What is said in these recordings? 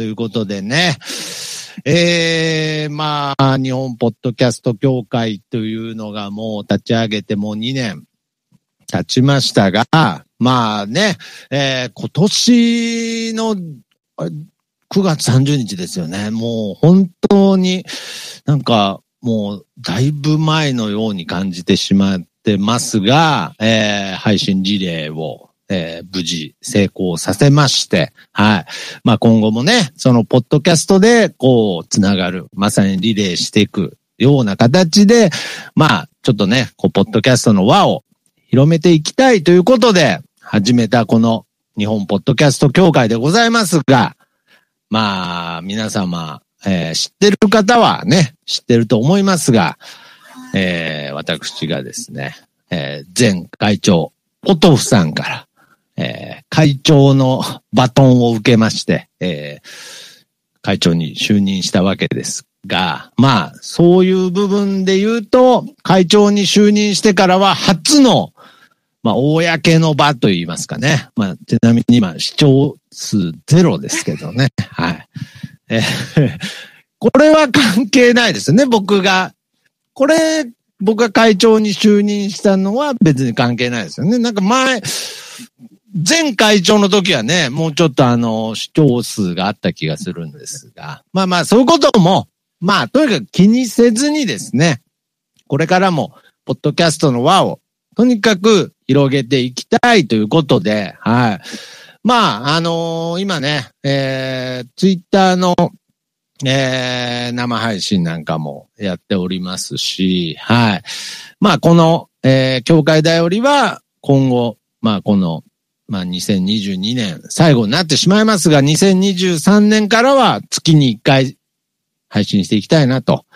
ということでね。ええー、まあ、日本ポッドキャスト協会というのがもう立ち上げてもう2年経ちましたが、まあね、えー、今年の9月30日ですよね。もう本当になんかもうだいぶ前のように感じてしまってますが、えー、配信事例をえー、無事成功させまして、はい。まあ今後もね、そのポッドキャストでこう、つながる、まさにリレーしていくような形で、まあ、ちょっとね、こう、ポッドキャストの輪を広めていきたいということで、始めたこの日本ポッドキャスト協会でございますが、まあ、皆様、えー、知ってる方はね、知ってると思いますが、えー、私がですね、えー、前会長、ポトフさんから、えー、会長のバトンを受けまして、えー、会長に就任したわけですが、まあ、そういう部分で言うと、会長に就任してからは初の、まあ、公の場と言いますかね。まあ、ちなみに今、視聴数ゼロですけどね。はい。えー、これは関係ないですね、僕が。これ、僕が会長に就任したのは別に関係ないですよね。なんか前、前会長の時はね、もうちょっとあの、視聴数があった気がするんですが、まあまあ、そういうことも、まあ、とにかく気にせずにですね、これからも、ポッドキャストの輪を、とにかく広げていきたいということで、はい。まあ、あのー、今ね、えー、ツイッターの、えー、生配信なんかもやっておりますし、はい。まあ、この、えー、協会だよりは、今後、まあ、この、まあ、2022年最後になってしまいますが、2023年からは月に1回配信していきたいなと。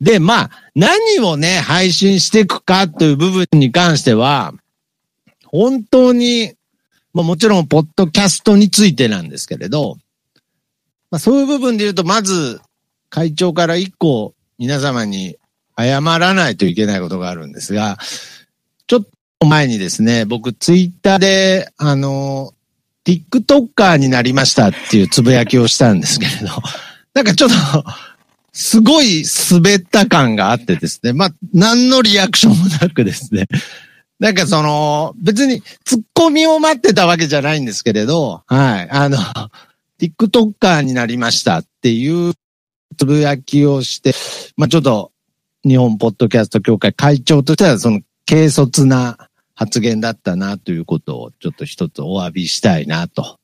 で、まあ、何をね、配信していくかという部分に関しては、本当に、まあもちろん、ポッドキャストについてなんですけれど、まあそういう部分で言うと、まず、会長から一個皆様に謝らないといけないことがあるんですが、ちょっ前にですね、僕ツイッターで、あの、TikToker になりましたっていうつぶやきをしたんですけれど、なんかちょっと、すごい滑った感があってですね、まあ、何のリアクションもなくですね、なんかその、別にツッコミを待ってたわけじゃないんですけれど、はい、あの、TikToker になりましたっていうつぶやきをして、まあ、ちょっと、日本ポッドキャスト協会会長としては、その軽率な発言だったなということをちょっと一つお詫びしたいなと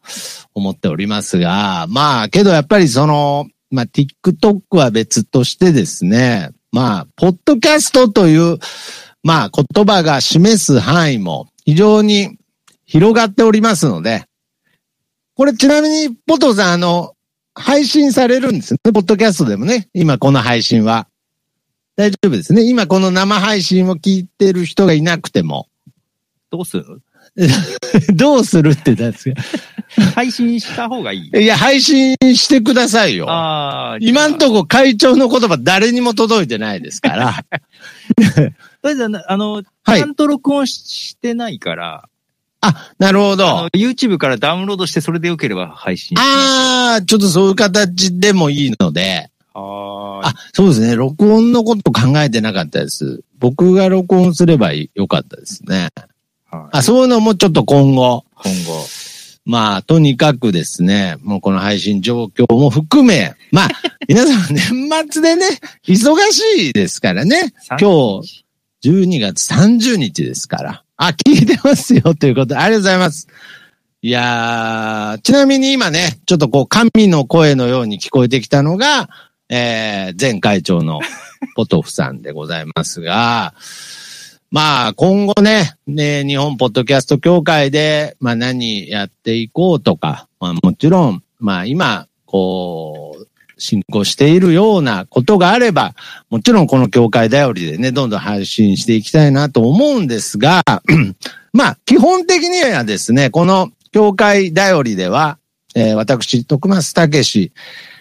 思っておりますが、まあけどやっぱりその、まあ TikTok は別としてですね、まあ、ポッドキャストという、まあ言葉が示す範囲も非常に広がっておりますので、これちなみに、ポトさん、あの、配信されるんですね。ポッドキャストでもね。今この配信は。大丈夫ですね。今この生配信を聞いてる人がいなくても。どうする？どうするって言ったんですか？配信した方がいいいや、配信してくださいよ。あ今んとこ会長の言葉誰にも届いてないですから。とりあえず、あの、ちゃんと録音してないから。あ、なるほど。YouTube からダウンロードしてそれでよければ配信ああ、ちょっとそういう形でもいいので。あ、そうですね。録音のこと考えてなかったです。僕が録音すればよかったですね。はい、あ、そういうのもちょっと今後。今後。まあ、とにかくですね、もうこの配信状況も含め、まあ、皆さん年末でね、忙しいですからね。今日、12月30日ですから。あ、聞いてますよということで、ありがとうございます。いやー、ちなみに今ね、ちょっとこう、神の声のように聞こえてきたのが、えー、前会長のポトフさんでございますが、まあ、今後ね、ね、日本ポッドキャスト協会で、まあ何やっていこうとか、まあもちろん、まあ今、こう、進行しているようなことがあれば、もちろんこの協会頼りでね、どんどん配信していきたいなと思うんですが、まあ、基本的にはですね、この協会頼りでは、えー、私、徳松武史、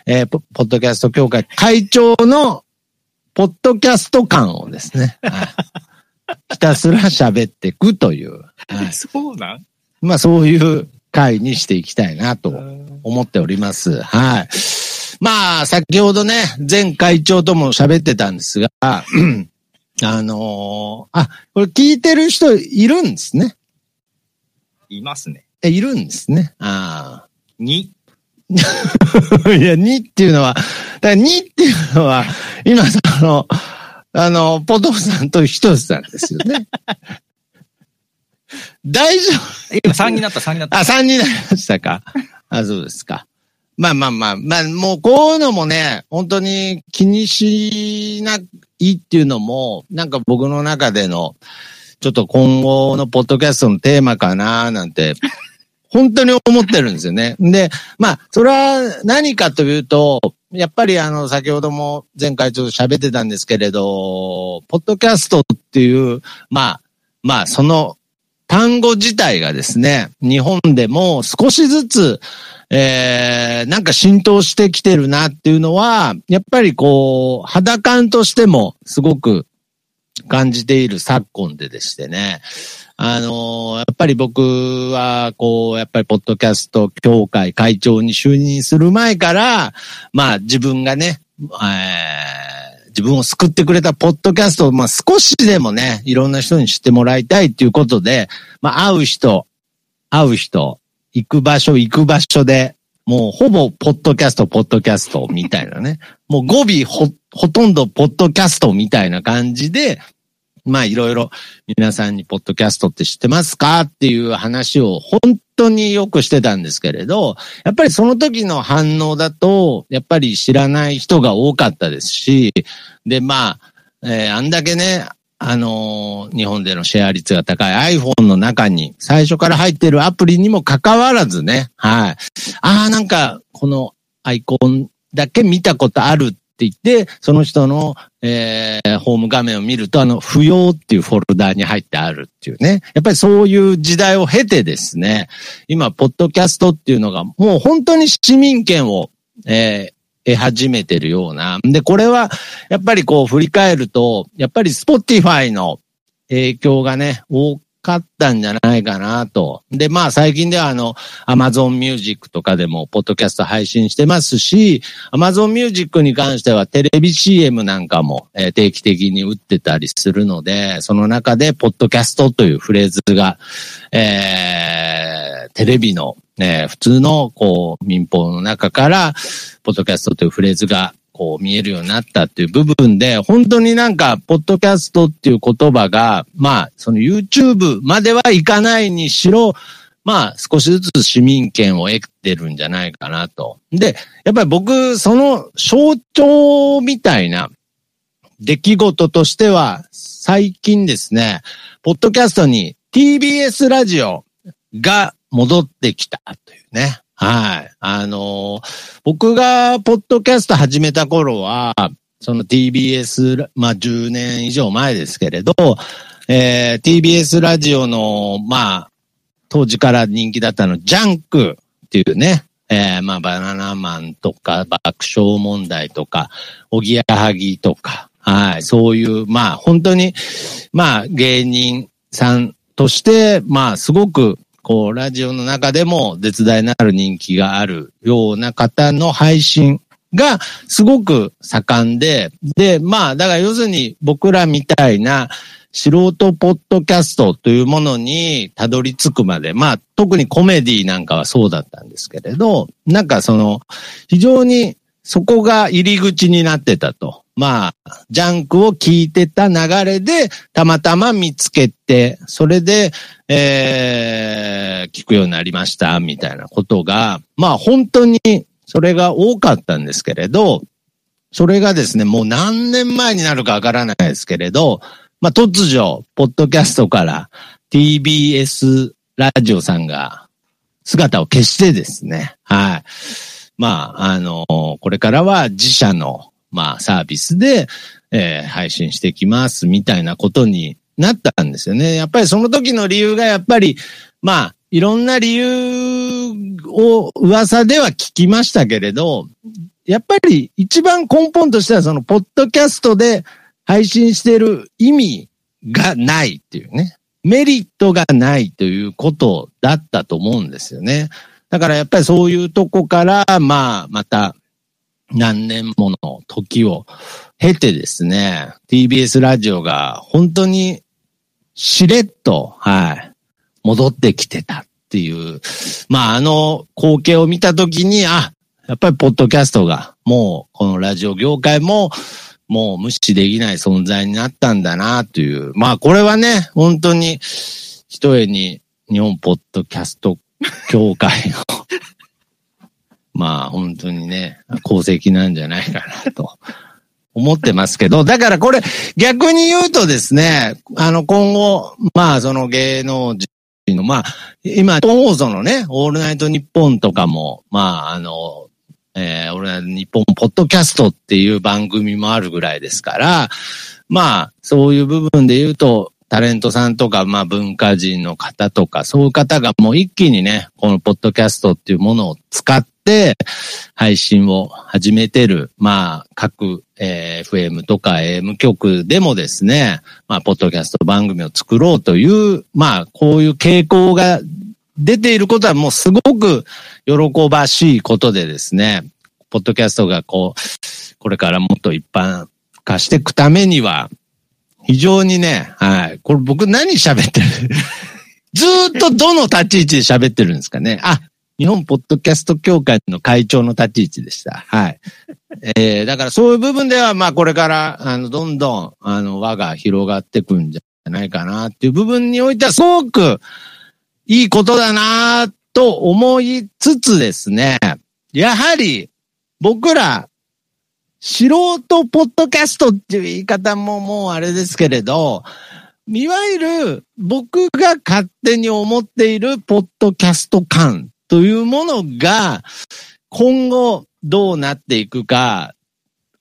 えー、ポッドキャスト協会会長のポッドキャスト感をですね、ひたすら喋っていくという。はい、そうなん？まあそういう会にしていきたいなと思っております。はい。まあ、先ほどね、前会長とも喋ってたんですが、あのー、あ、これ聞いてる人いるんですね。いますね。え、いるんですね。ああ。に。いや、にっていうのは、だにっていうのは、今、その、あの、ポトフさんとひとつさんですよね。大丈夫今3になった、3になった。あ、3になりましたか。あ、そうですか。まあまあまあ、まあもうこういうのもね、本当に気にしないっていうのも、なんか僕の中での、ちょっと今後のポッドキャストのテーマかななんて、本当に思ってるんですよね。で、まあ、それは何かというと、やっぱりあの、先ほども前回ちょっと喋ってたんですけれど、ポッドキャストっていう、まあ、まあ、その単語自体がですね、日本でも少しずつ、えー、なんか浸透してきてるなっていうのは、やっぱりこう、肌感としてもすごく感じている昨今ででしてね。あの、やっぱり僕は、こう、やっぱりポッドキャスト協会会長に就任する前から、まあ自分がね、えー、自分を救ってくれたポッドキャストを、まあ少しでもね、いろんな人に知ってもらいたいっていうことで、まあ会う人、会う人、行く場所、行く場所で、もうほぼポッドキャスト、ポッドキャストみたいなね。もう語尾ほ、ほとんどポッドキャストみたいな感じで、まあいろいろ皆さんにポッドキャストって知ってますかっていう話を本当によくしてたんですけれど、やっぱりその時の反応だと、やっぱり知らない人が多かったですし、で、まあ、えー、あんだけね、あのー、日本でのシェア率が高い iPhone の中に最初から入ってるアプリにもかかわらずね、はい。ああ、なんか、このアイコンだけ見たことあるっって言って、その人の、えー、ホーム画面を見ると、あの、不要っていうフォルダーに入ってあるっていうね。やっぱりそういう時代を経てですね、今、ポッドキャストっていうのが、もう本当に市民権を、えー、得始めてるような。で、これは、やっぱりこう振り返ると、やっぱり Spotify の影響がね、大かったんじゃないかなと。で、まあ最近ではあの、Amazon Music とかでもポッドキャスト配信してますし、Amazon Music に関してはテレビ CM なんかも、定期的に打ってたりするので、その中でポッドキャストというフレーズが、えー、テレビの、ね、普通のこう民放の中から、ポッドキャストというフレーズがこう見えるようになったっていう部分で、本当になんか、ポッドキャストっていう言葉が、まあ、その YouTube まではいかないにしろ、まあ、少しずつ市民権を得てるんじゃないかなと。で、やっぱり僕、その象徴みたいな出来事としては、最近ですね、ポッドキャストに TBS ラジオが戻ってきたというね。はい。あのー、僕がポッドキャスト始めた頃は、その TBS、まあ10年以上前ですけれど、えー、TBS ラジオの、まあ、当時から人気だったの、ジャンクっていうね、えー、まあ、バナナマンとか、爆笑問題とか、おぎやはぎとか、はい、そういう、まあ、本当に、まあ、芸人さんとして、まあ、すごく、こう、ラジオの中でも絶大なる人気があるような方の配信がすごく盛んで、で、まあ、だから要するに僕らみたいな素人ポッドキャストというものにたどり着くまで、まあ、特にコメディなんかはそうだったんですけれど、なんかその、非常にそこが入り口になってたと。まあ、ジャンクを聞いてた流れで、たまたま見つけて、それで、えー、聞くようになりました、みたいなことが、まあ本当にそれが多かったんですけれど、それがですね、もう何年前になるかわからないですけれど、まあ突如、ポッドキャストから TBS ラジオさんが姿を消してですね、はい。まあ、あの、これからは自社のまあ、サービスで、えー、配信してきますみたいなことになったんですよね。やっぱりその時の理由がやっぱり、まあ、いろんな理由を噂では聞きましたけれど、やっぱり一番根本としてはそのポッドキャストで配信してる意味がないっていうね。メリットがないということだったと思うんですよね。だからやっぱりそういうとこから、まあ、また、何年もの時を経てですね、TBS ラジオが本当にしれっと、はい、戻ってきてたっていう、まああの光景を見たときに、あ、やっぱりポッドキャストがもうこのラジオ業界ももう無視できない存在になったんだなという。まあこれはね、本当に一重に日本ポッドキャスト協会のまあ本当にね、功績なんじゃないかなと。思ってますけど、だからこれ逆に言うとですね、あの今後、まあその芸能人の、まあ今、東放送のね、オールナイトニッポンとかも、まああの、えー、オールナイトニッポンポッドキャストっていう番組もあるぐらいですから、まあそういう部分で言うと、タレントさんとか、まあ文化人の方とか、そういう方がもう一気にね、このポッドキャストっていうものを使って、配信を始めてる、まあ各、えー、FM とか AM 局でもですね、まあポッドキャスト番組を作ろうという、まあこういう傾向が出ていることはもうすごく喜ばしいことでですね、ポッドキャストがこう、これからもっと一般化していくためには、非常にね、はい。これ僕何喋ってる？ずっとどの立ち位置で喋ってるんですかね？あ、日本ポッドキャスト協会の会長の立ち位置でした。はい。えー、だからそういう部分では、まあこれから、あの、どんどん、あの、輪が広がってくんじゃないかなっていう部分においては、すごくいいことだなと思いつつですね、やはり僕ら素人ポッドキャストっていう言い方ももうあれですけれど、いわゆる僕が勝手に思っているポッドキャスト感というものが今後どうなっていくか、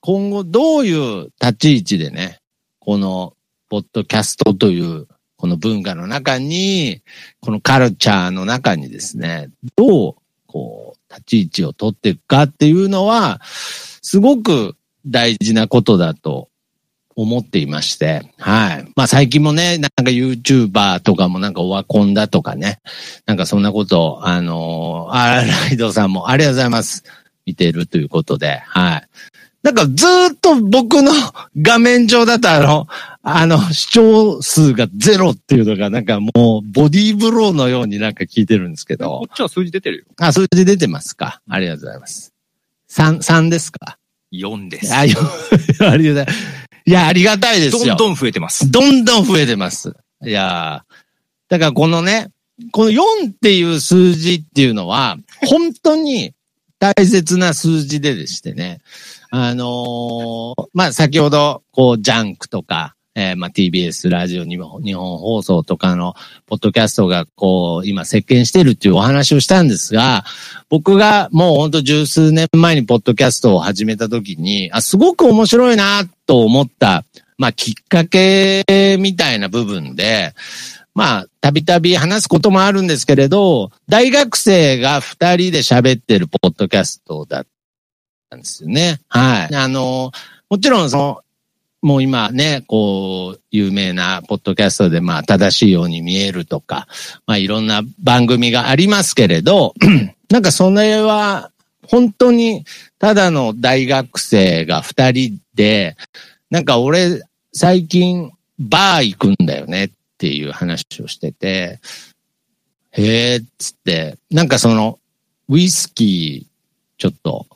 今後どういう立ち位置でね、このポッドキャストというこの文化の中に、このカルチャーの中にですね、どうこう立ち位置を取っていくかっていうのは、すごく大事なことだと思っていまして、はい。まあ最近もね、なんか YouTuber とかもなんかオワコンだとかね、なんかそんなことを、あのー、あライドさんもありがとうございます。見てるということで、はい。なんかずっと僕の 画面上だとあの、あの、視聴数がゼロっていうのがなんかもうボディーブローのようになんか聞いてるんですけど。こっちは数字出てるよ。あ、数字出てますか。ありがとうございます。3、3ですか？4です。あ、4。ありがたい。いや、ありがたいですよ。どんどん増えてます。どんどん増えてます。いやだからこのね、この4っていう数字っていうのは、本当に大切な数字ででしてね。あのー、まあ、先ほど、こう、ジャンクとか、えー、まあ、TBS ラジオにも日本放送とかのポッドキャストがこう今席巻してるっていうお話をしたんですが、僕がもうほんと十数年前にポッドキャストを始めた時に、あ、すごく面白いなと思った、まあきっかけみたいな部分で、まあ、たびたび話すこともあるんですけれど、大学生が二人で喋ってるポッドキャストだったんですよね。はい。あの、もちろんその、もう今ね、こう、有名なポッドキャストでまあ正しいように見えるとか、まあいろんな番組がありますけれど、なんかそれは本当にただの大学生が二人で、なんか俺最近バー行くんだよねっていう話をしてて、へえ、っつって、なんかその、ウイスキーちょっと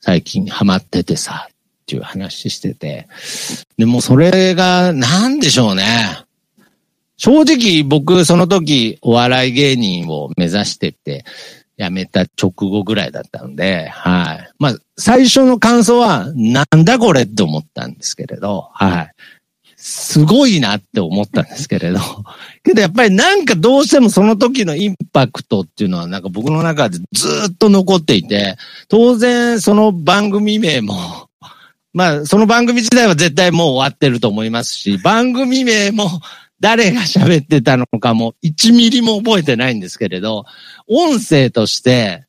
最近ハマっててさ、っていう話してて。でもそれが、なんでしょうね。正直僕その時お笑い芸人を目指してて、辞めた直後ぐらいだったので、はい。まあ、最初の感想は、なんだこれって思ったんですけれど、はい。すごいなって思ったんですけれど。けどやっぱりなんかどうしてもその時のインパクトっていうのはなんか僕の中でずっと残っていて、当然その番組名もまあ、その番組自体は絶対もう終わってると思いますし、番組名も 誰が喋ってたのかも1ミリも覚えてないんですけれど、音声として、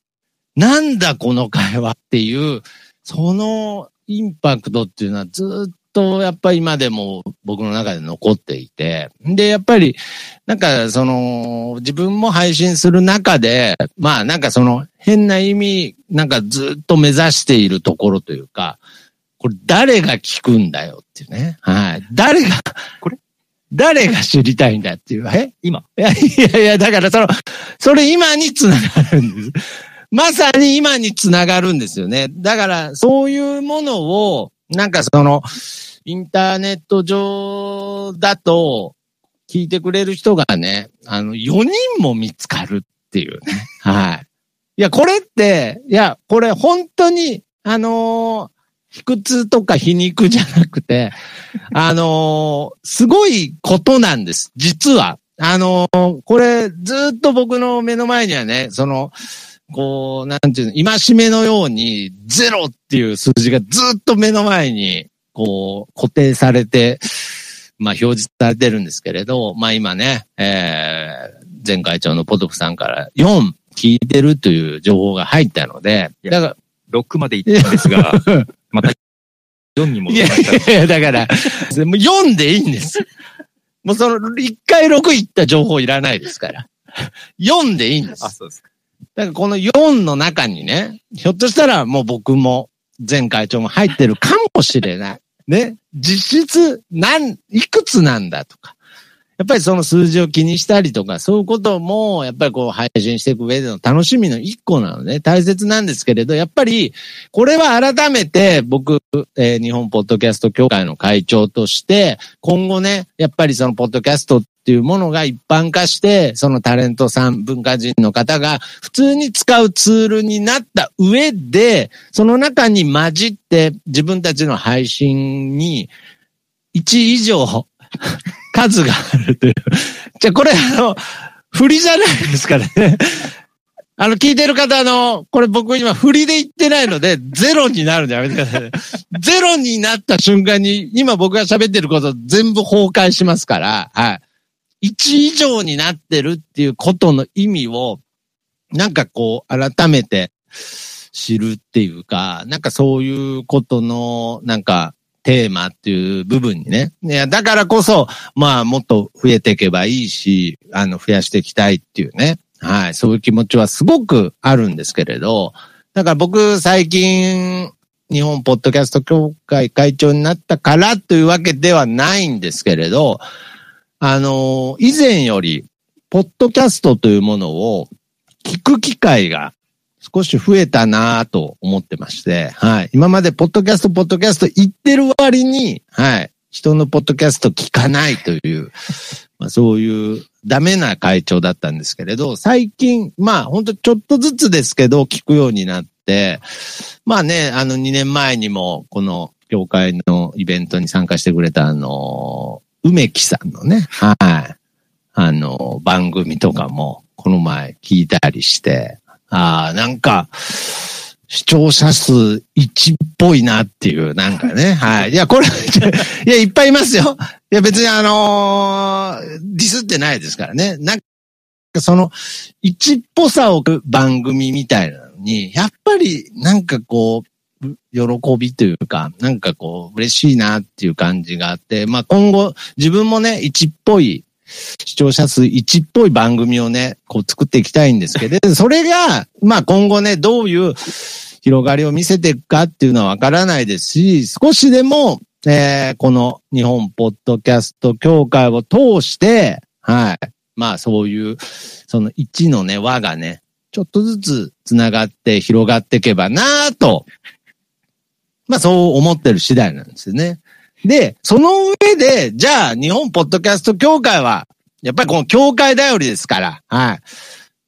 なんだこの会話っていう、そのインパクトっていうのはずっとやっぱり今でも僕の中で残っていて、で、やっぱり、なんかその、自分も配信する中で、まあなんかその変な意味、なんかずっと目指しているところというか、これ誰が聞くんだよっていうね。はい。誰が、これ？誰が知りたいんだっていう。え？今？いやいやいや、だからその、それ今につながるんです。まさに今につながるんですよね。だからそういうものを、なんかその、インターネット上だと、聞いてくれる人がね、あの、4人も見つかるっていうね。はい。いや、これって、いや、これ本当に、あのー、卑屈とか皮肉じゃなくて、あのー、すごいことなんです。実は。あのー、これ、ずっと僕の目の前にはね、その、こう、なんていうの、今めのように、ゼロっていう数字がずっと目の前に、こう、固定されて、まあ、表示されてるんですけれど、まあ今ね、えー、前会長のポトフさんから4聞いてるという情報が入ったので、だから、6まで行ったんですが、また4に戻りました。いやいや、だから、もう4でいいんです。もうその、1回6行った情報いらないですから。4でいいんです。あ、そうですか。だからこの4の中にね、ひょっとしたらもう僕も前会長も入ってるかもしれない。ね。実質、なん、いくつなんだとか。やっぱりその数字を気にしたりとか、そういうことも、やっぱりこう配信していく上での楽しみの一個なので、大切なんですけれど、やっぱり、これは改めて僕、えー、日本ポッドキャスト協会の会長として、今後ね、やっぱりそのポッドキャストっていうものが一般化して、そのタレントさん、文化人の方が普通に使うツールになった上で、その中に混じって自分たちの配信に1以上 数があるという。じゃこれあの、振りじゃないですかね。あの、聞いてる方の、これ僕今振りで言ってないので、ゼロになるんでやめてください。ゼロになった瞬間に、今僕が喋ってること全部崩壊しますから、はい。1以上になってるっていうことの意味を、なんかこう、改めて知るっていうか、なんかそういうことの、なんか、テーマっていう部分にね。いや、だからこそ、まあ、もっと増えていけばいいし、あの、増やしていきたいっていうね。はい。そういう気持ちはすごくあるんですけれど、だから僕、最近、日本ポッドキャスト協会会長になったからというわけではないんですけれど、あの、以前より、ポッドキャストというものを聞く機会が少し増えたなぁと思ってまして、はい。今までポッドキャスト、ポッドキャスト言ってる割に、はい。人のポッドキャスト聞かないという、まあそういうダメな会長だったんですけれど、最近、まあ本当ちょっとずつですけど聞くようになって、まあね、あの2年前にもこの協会のイベントに参加してくれたあの、梅木さんのね、はい。あの、番組とかもこの前聞いたりして、ああ、なんか、視聴者数1っぽいなっていう、なんかね。はい。いや、これ、いや、いっぱいいますよ。いや、別にあのー、ディスってないですからね。なんか、その、1っぽさを番組みたいなのに、やっぱり、なんかこう、喜びというか、なんかこう、嬉しいなっていう感じがあって、まあ今後、自分もね、1っぽい視聴者数1っぽい番組をね、こう作っていきたいんですけど、それが、まあ今後ね、どういう広がりを見せていくかっていうのはわからないですし、少しでも、えー、この日本ポッドキャスト協会を通して、はい。まあそういう、その1のね、輪がね、ちょっとずつ繋がって広がっていけばなぁと、まあそう思ってる次第なんですよね。で、その上で、じゃあ、日本ポッドキャスト協会は、やっぱりこの協会頼りですから、はい。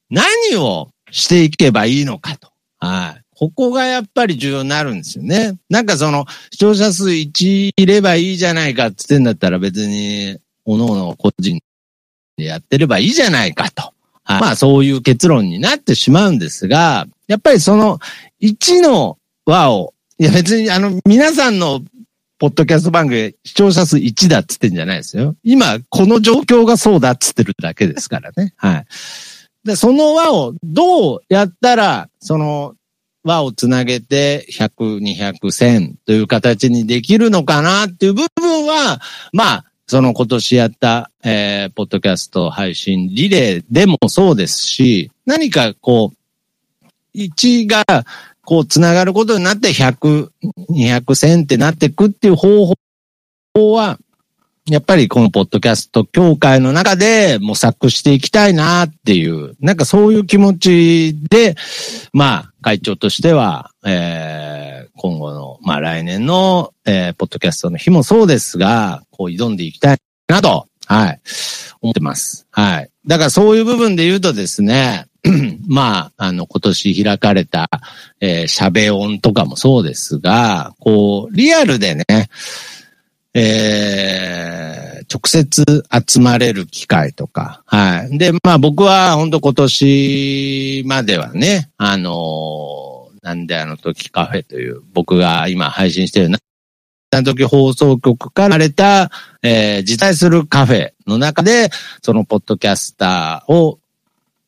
何をしていけばいいのかと。はい。ここがやっぱり重要になるんですよね。なんかその、視聴者数1いればいいじゃないかって言ってんだったら別に、おのおの個人でやってればいいじゃないかと。はい、まあそういう結論になってしまうんですが、やっぱりその1の輪を、いや別にあの皆さんのポッドキャスト番組、視聴者数1だっつってんじゃないですよ。今、この状況がそうだっつってるだけですからね。はい。で、その輪をどうやったら、その、輪をつなげて100、200、1000という形にできるのかなっていう部分は、まあ、その今年やった、えー、ポッドキャスト配信リレーでもそうですし、何かこう、1がこう繋がることになって100、200、千ってなっていくっていう方法は、やっぱりこのポッドキャスト協会の中で模索していきたいなっていう、なんかそういう気持ちで、まあ、会長としては、えー、今後の、まあ来年の、えー、ポッドキャストの日もそうですが、こう挑んでいきたいなと、はい、思ってます。はい。だからそういう部分で言うとですね、まあ、あの、今年開かれた、えー、喋音とかもそうですが、こう、リアルでね、えー、直接集まれる機会とか、はい。で、まあ僕は本当今年まではね、あのー、なんであの時カフェという僕が今配信してるな、あの時放送局かられた、えー、自体するカフェの中で、そのポッドキャスターを、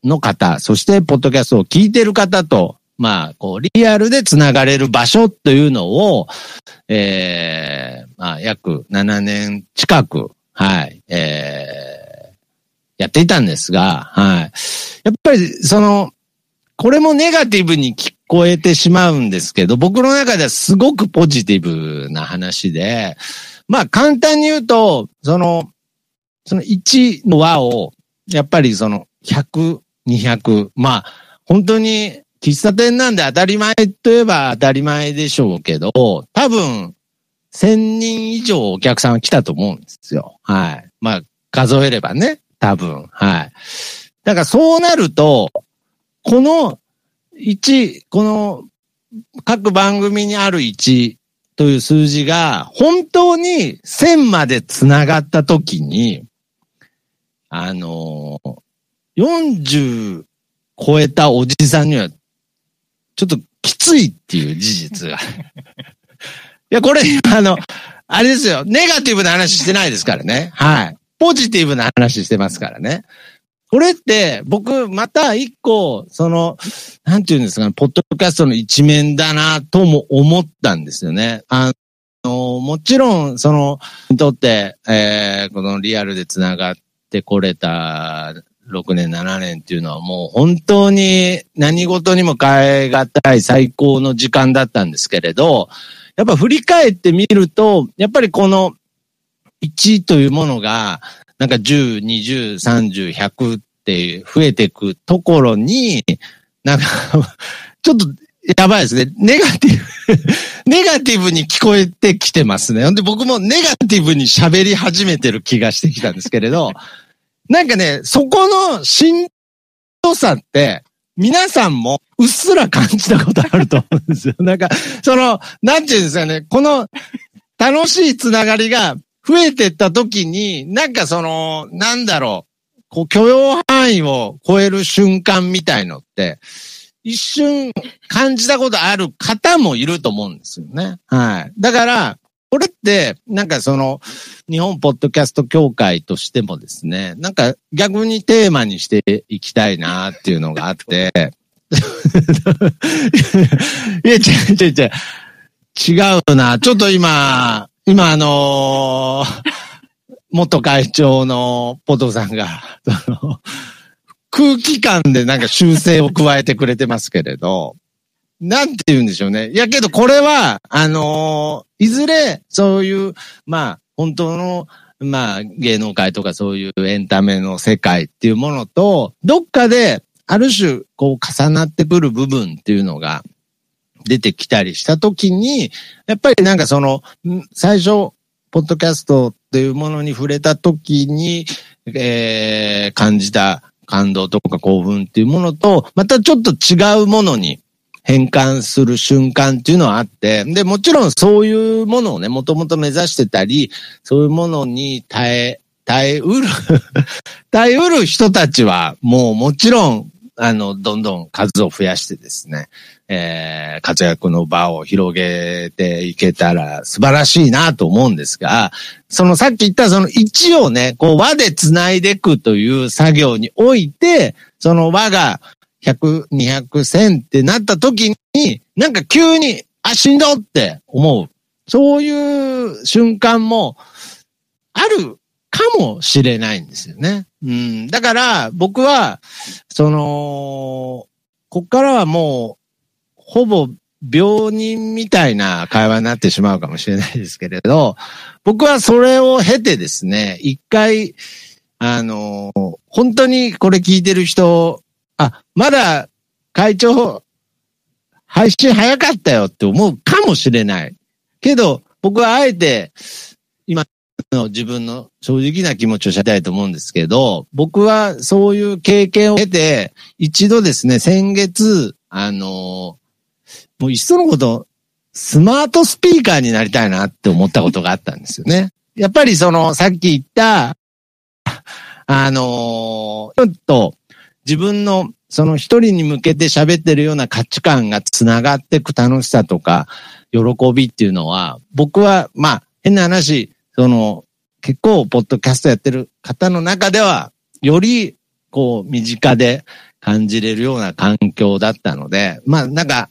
の方、そしてポッドキャストを聞いてる方と、まあ、こう、リアルで繋がれる場所というのを、ええー、まあ、約7年近く、はい、ええー、やっていたんですが、はい。やっぱり、その、これもネガティブに聞こえてしまうんですけど、僕の中ではすごくポジティブな話で、まあ、簡単に言うと、その、その1の和を、やっぱりその100、200、まあ、本当に喫茶店なんで当たり前といえば当たり前でしょうけど、多分、1000人以上お客さんは来たと思うんですよ。はい。まあ、数えればね、多分。はい。だからそうなると、この1、この各番組にある1という数字が本当に1000まで繋がったときに、あの40超えたおじさんにはちょっときついっていう事実が。いや、これ、あの、あれですよ。ネガティブな話してないですからね。はい。ポジティブな話してますからね。これって、僕、また一個、その、なんていうんですかね、ポッドキャストの一面だな、とも思ったんですよね。あの、もちろん、その、にとって、えー、このリアルで繋がってこれた6年、7年っていうのはもう本当に何事にも変え難い最高の時間だったんですけれど、やっぱ振り返ってみると、やっぱりこの1というものが、なんか10、20、30、100って増えていくところに、なんかちょっとやばいですね。ネガティブ ネガティブに聞こえてきてますね。ほんで僕もネガティブに喋り始めてる気がしてきたんですけれど、なんかね、そこのしんどさって、皆さんもうっすら感じたことあると思うんですよ。なんか、その、なんていうんですかね、この楽しいつながりが増えてった時に、なんかその、なんだろう、こう許容範囲を超える瞬間みたいのって、一瞬感じたことある方もいると思うんですよね。はい。だから、これって、なんかその、日本ポッドキャスト協会としてもですね、なんか逆にテーマにしていきたいなっていうのがあって、いや、違う違う違う。違うな。ちょっと今、今あのー、元会長のポトさんが、空気感でなんか修正を加えてくれてますけれど、なんて言うんでしょうね。いやけどこれは、あのー、いずれ、そういう、まあ、本当の、まあ、芸能界とかそういうエンタメの世界っていうものと、どっかで、ある種、こう重なってくる部分っていうのが出てきたりしたときに、やっぱりなんかその、最初、ポッドキャストっていうものに触れたときに、えー、感じた感動とか興奮っていうものと、またちょっと違うものに変換する瞬間っていうのはあって、で、もちろんそういうものをね、もともと目指してたり、そういうものに耐え、耐えうる 耐えうる人たちは、もうもちろん、あの、どんどん数を増やしてですね、えー、活躍の場を広げていけたら素晴らしいなと思うんですが、そのさっき言ったその1をね、こう輪で繋いでいくという作業において、その輪が100、200、1000ってなった時に、なんか急に、あ、しんどって思う。そういう瞬間もあるかもしれないんですよね。うん。だから僕は、その、こっからはもう、ほぼ病人みたいな会話になってしまうかもしれないですけれど、僕はそれを経てですね、一回、あの、本当にこれ聞いてる人、あ、まだ会長、配信早かったよって思うかもしれない。けど、僕はあえて、今の自分の正直な気持ちをしたいと思うんですけど、僕はそういう経験を経て、一度ですね、先月、あの、もういっそのこと、スマートスピーカーになりたいなって思ったことがあったんですよね。やっぱりその、さっき言った、あのちょっと自分のその一人に向けて喋ってるような価値観がつながっていく楽しさとか、喜びっていうのは、僕は、まあ、変な話、その、結構、ポッドキャストやってる方の中では、より、こう、身近で感じれるような環境だったので、まあ、なんか、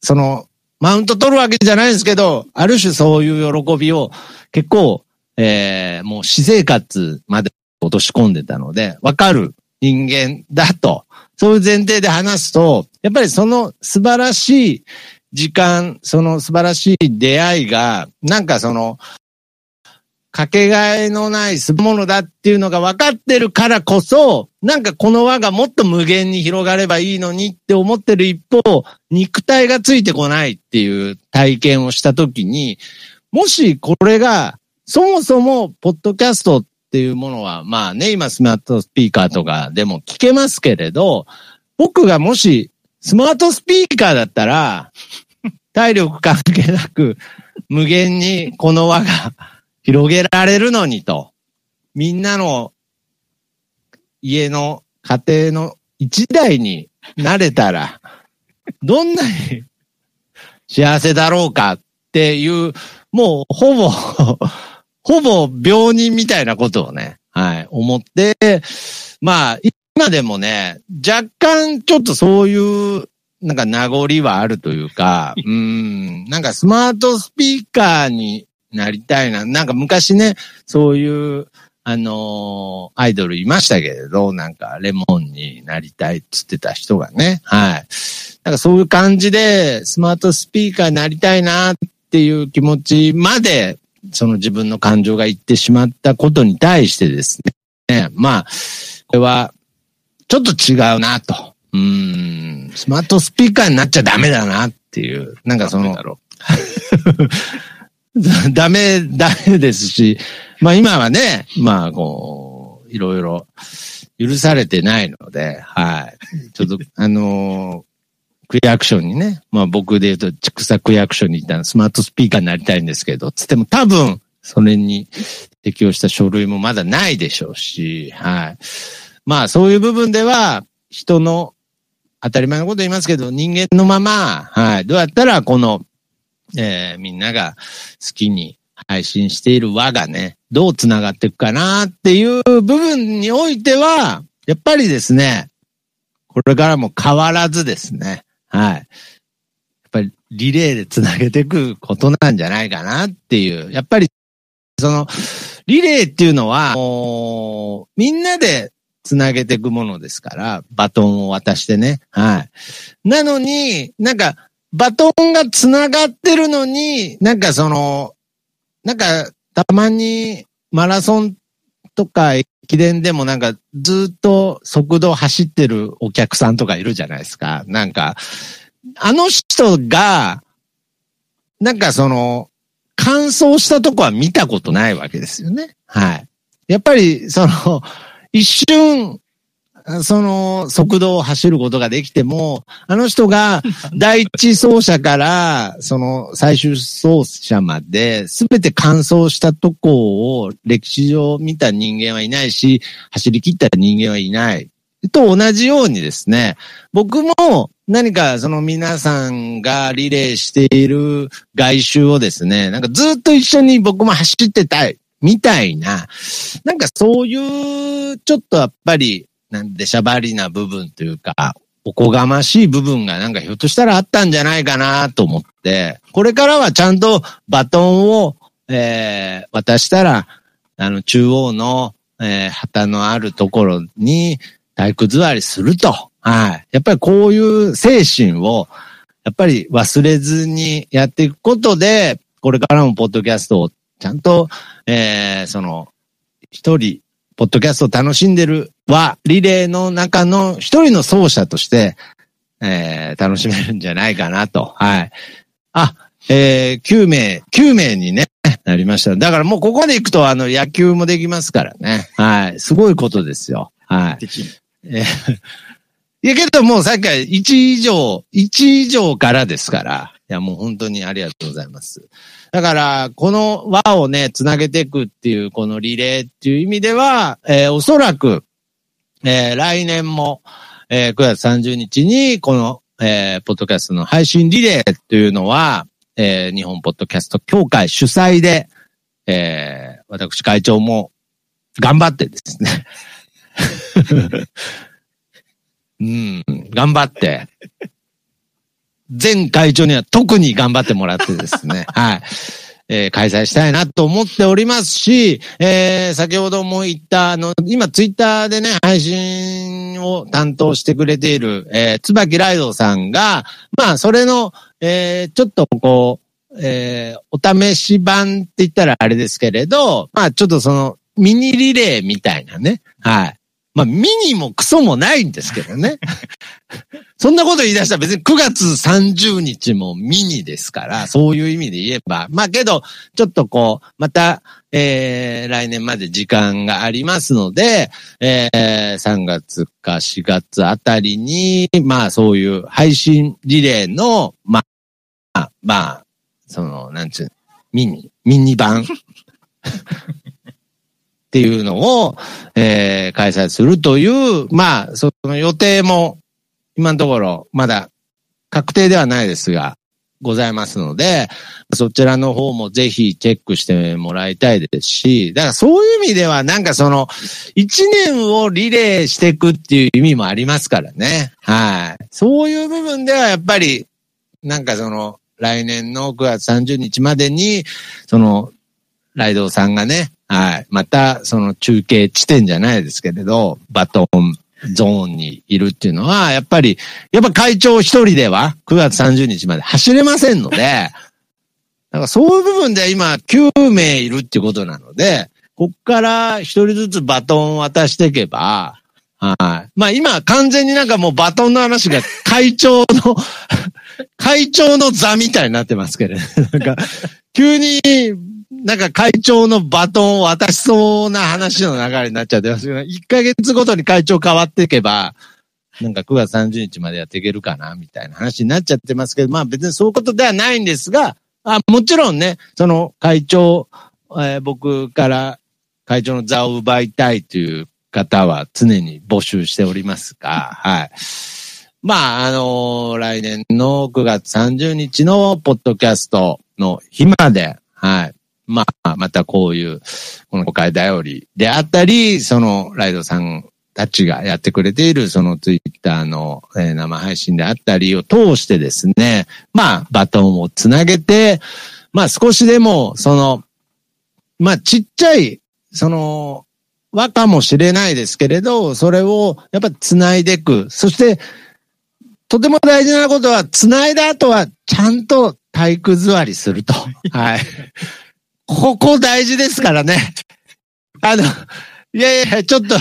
その、マウント取るわけじゃないですけど、ある種そういう喜びを結構、えー、もう私生活まで落とし込んでたので、わかる人間だと、そういう前提で話すと、やっぱりその素晴らしい時間、その素晴らしい出会いが、なんかその、かけがえのないすものだっていうのが分かってるからこそ、なんかこの輪がもっと無限に広がればいいのにって思ってる一方、肉体がついてこないっていう体験をしたときに、もしこれが、そもそも、ポッドキャストっていうものは、まあね、今スマートスピーカーとかでも聞けますけれど、僕がもしスマートスピーカーだったら、体力関係なく無限にこの輪が広げられるのにと、みんなの家の家庭の一台になれたら、どんなに幸せだろうかっていう、もうほぼほぼ病人みたいなことをね、はい、思って、まあ、今でもね、若干ちょっとそういう、なんか名残はあるというか、うん、なんかスマートスピーカーになりたいな。なんか昔ね、そういう、あのー、アイドルいましたけれど、なんかレモンになりたいっつってた人がね、はい。なんかそういう感じで、スマートスピーカーになりたいなっていう気持ちまで、その自分の感情が言ってしまったことに対してですね、まあ、これは、ちょっと違うなと。うん、スマートスピーカーになっちゃダメだなっていう、なんかその、ダメ、ダメですし、まあ今はね、まあこう、いろいろ許されてないので、はい。ちょっと、あのー、区役所にね、まあ僕で言うと、畜産区役所に行ったらスマートスピーカーになりたいんですけど、つっても多分、それに適用した書類もまだないでしょうし、はい。まあそういう部分では、人の当たり前のこと言いますけど、人間のまま、はい。どうやったらこのえー、みんなが好きに配信している輪がね、どう繋がっていくかなっていう部分においては、やっぱりですね、これからも変わらずですね、はい。やっぱりリレーで繋げていくことなんじゃないかなっていう。やっぱり、その、リレーっていうのは、もう、みんなで繋げていくものですから、バトンを渡してね。はい。なのに、なんか、バトンが繋がってるのに、なんかその、なんか、たまにマラソンとか駅伝でもなんかずっと速度走ってるお客さんとかいるじゃないですか。なんか、あの人が、なんかその、乾燥したとこは見たことないわけですよね。はい。やっぱり、その、一瞬、その速度を走ることができても、あの人が第一走者からその最終走者まで全て完走したとこを歴史上見た人間はいないし、走り切った人間はいない。と同じようにですね、僕も何かその皆さんがリレーしている外周をですね、なんかずっと一緒に僕も走ってたい、みたいな、なんかそういうちょっとやっぱりなんでしゃばりな部分というか、おこがましい部分がなんかひょっとしたらあったんじゃないかなと思って、これからはちゃんとバトンを、えー、渡したら、あの、中央の、えー、旗のあるところに体育座りすると。はい。やっぱりこういう精神を、やっぱり忘れずにやっていくことで、これからもポッドキャストをちゃんと、えー、その、一人、ポッドキャストを楽しんでるは、リレーの中の一人の奏者として、えー、楽しめるんじゃないかなと。はい。あ、えー、9名、9名にね、なりました。だからもうここまで行くと、あの、野球もできますからね。はい。すごいことですよ。はい。えー、いやけどもうさっきから1以上、1以上からですから。いやもう本当にありがとうございます。だから、この輪をね、つなげていくっていう、このリレーっていう意味では、えー、おそらく、えー、来年も、えー、9月30日に、この、えー、ポッドキャストの配信リレーというのは、えー、日本ポッドキャスト協会主催で、えー、私会長も頑張ってですね。うん、頑張って、前会長には特に頑張ってもらってですね。はい。えー、開催したいなと思っておりますし、えー、先ほども言った、あの、今ツイッターでね、配信を担当してくれている、えー、椿ライドさんが、まあ、それの、えー、ちょっとこう、えー、お試し版って言ったらあれですけれど、まあ、ちょっとその、ミニリレーみたいなね、はい。まあ、ミニもクソもないんですけどね。そんなこと言い出したら別に9月30日もミニですから、そういう意味で言えば。まあけど、ちょっとこう、また、えー、来年まで時間がありますので、えー、3月か4月あたりに、まあそういう配信リレーの、まあ、まあ、その、なんちゅう、ミニ、ミニ版 っていうのを、えー、開催するという、まあ、その予定も、今のところ、まだ確定ではないですが、ございますので、そちらの方もぜひチェックしてもらいたいですし、だからそういう意味ではなんかその、一年をリレーしていくっていう意味もありますからね。はい。そういう部分ではやっぱり、なんかその、来年の9月30日までに、その、ライドさんがね、はい。また、その中継地点じゃないですけれど、バトンゾーンにいるっていうのは、やっぱり、やっぱ会長一人では9月30日まで走れませんので、だからそういう部分で今9名いるっていうことなので、こっから一人ずつバトンを渡していけば、はい。まあ今完全になんかもうバトンの話が会長の 会長の座みたいになってますけど、なんか急になんか会長のバトンを渡しそうな話の流れになっちゃってますけど、1ヶ月ごとに会長変わっていけば、なんか9月30日までやっていけるかな、みたいな話になっちゃってますけど、まあ別にそういうことではないんですが、あもちろんね、その会長、えー、僕から会長の座を奪いたいという方は常に募集しておりますが、はい。まあ、あのー、来年の9月30日のポッドキャストの日まで、はい。まあ、またこういう、この公開頼りであったり、そのライドさんたちがやってくれている、そのツイッターの、生配信であったりを通してですね、まあ、バトンをつなげて、まあ少しでも、その、まあちっちゃい、その、輪かもしれないですけれど、それをやっぱ繋いでいく。そして、とても大事なことは、繋いだ後は、ちゃんと体育座りすると。はい。ここ大事ですからね。あの、いやいや、ちょっと、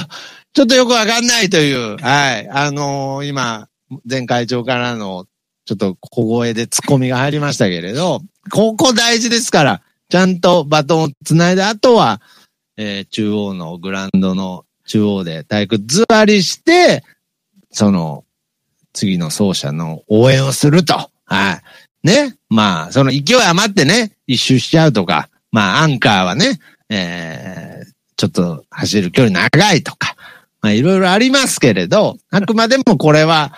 ちょっとよくわかんないという、はい。あのー、今、前会長からの、ちょっと小声で突っ込みが入りましたけれど、ここ大事ですから、ちゃんとバトンを繋いだ後は、えー、中央のグラウンドの中央で体育座りして、その、次の走者の応援をすると。はい。ね。まあ、その勢い余ってね、一周しちゃうとか、まあ、アンカーはね、えー、ちょっと走る距離長いとか、まあ、いろいろありますけれど、あくまでもこれは、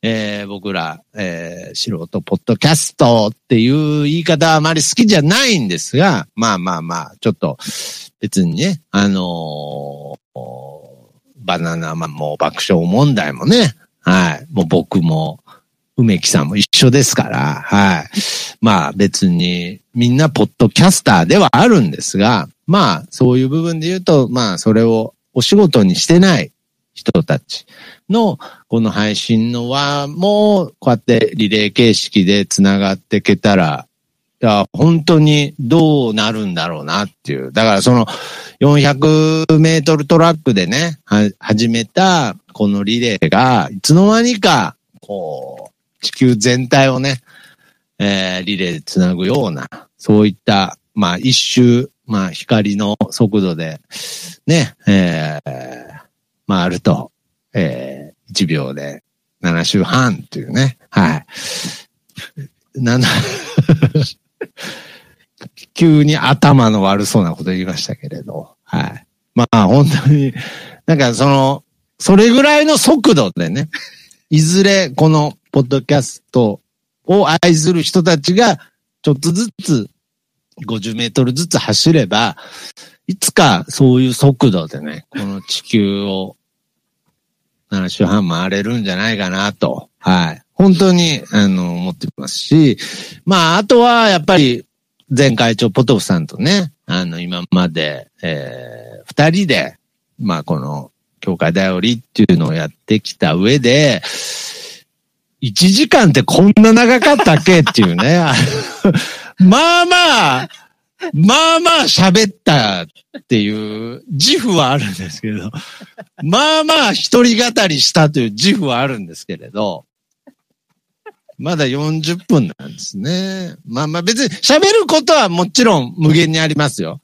えー、僕ら、えー、素人ポッドキャストっていう言い方はあまり好きじゃないんですが、まあまあまあ、ちょっと、別にね、あのー、バナナマンも爆笑問題もね、はい。もう僕も、梅木さんも一緒ですから、はい。まあ別にみんなポッドキャスターではあるんですが、まあそういう部分で言うと、まあそれをお仕事にしてない人たちのこの配信の輪もこうやってリレー形式で繋がっていけたら、いや、本当にどうなるんだろうなっていう。だからその400メートルトラックでね、始めたこのリレーがいつの間にかこう地球全体をね、えー、リレーで繋ぐような、そういった、まあ一周、まあ光の速度で、ね、えー、まああると、えー、1秒で7周半っていうね、はい。7 急に頭の悪そうなこと言いましたけれど、はい。まあ本当に、なんかその、それぐらいの速度でね、いずれこのポッドキャストを愛する人たちが、ちょっとずつ、50メートルずつ走れば、いつかそういう速度でね、この地球を7周半回れるんじゃないかなと、はい。本当に、あの、思ってますし、まあ、あとは、やっぱり、前会長ポトフさんとね、あの、今まで、えー、二人で、まあ、この、教会だよりっていうのをやってきた上で、1時間ってこんな長かったっけっていうね。まあまあ、まあまあ喋ったっていう自負はあるんですけど、まあまあ一人語りしたという自負はあるんですけれど、まだ40分なんですね。まあまあ別に喋ることはもちろん無限にありますよ。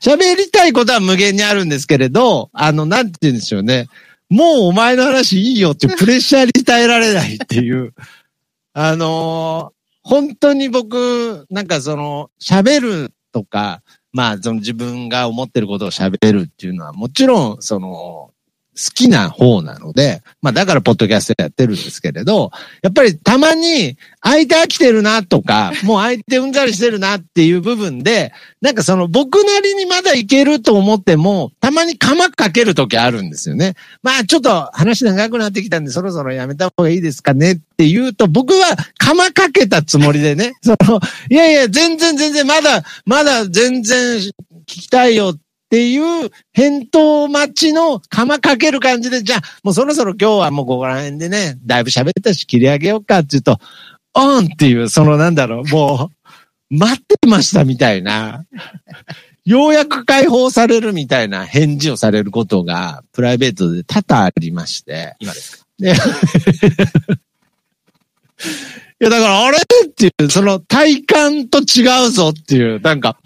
喋りたいことは無限にあるんですけれど、あの、なんて言うんでしょうね。もうお前の話いいよってプレッシャーに耐えられないっていう。あのー、本当に僕、なんかその、喋るとか、まあ、その自分が思ってることを喋るっていうのは、もちろん、その、好きな方なので、まあだからポッドキャストやってるんですけれど、やっぱりたまに相手飽きてるなとか、もう相手うんざりしてるなっていう部分で、なんかその僕なりにまだいけると思っても、たまに釜かける時あるんですよね。まあちょっと話長くなってきたんでそろそろやめた方がいいですかねって言うと、僕は釜かけたつもりでね、その、いやいや、全然全然まだ、まだ全然聞きたいよってっていう返答待ちの釜かける感じで、じゃあもうそろそろ今日はもうここら辺でね、だいぶ喋ったし切り上げようかって言うと、オンっていう、そのなんだろう、もう、待ってましたみたいな、ようやく解放されるみたいな返事をされることが、プライベートで多々ありまして。今ですか？いや、だから、あれっていう、その体感と違うぞっていう、なんか、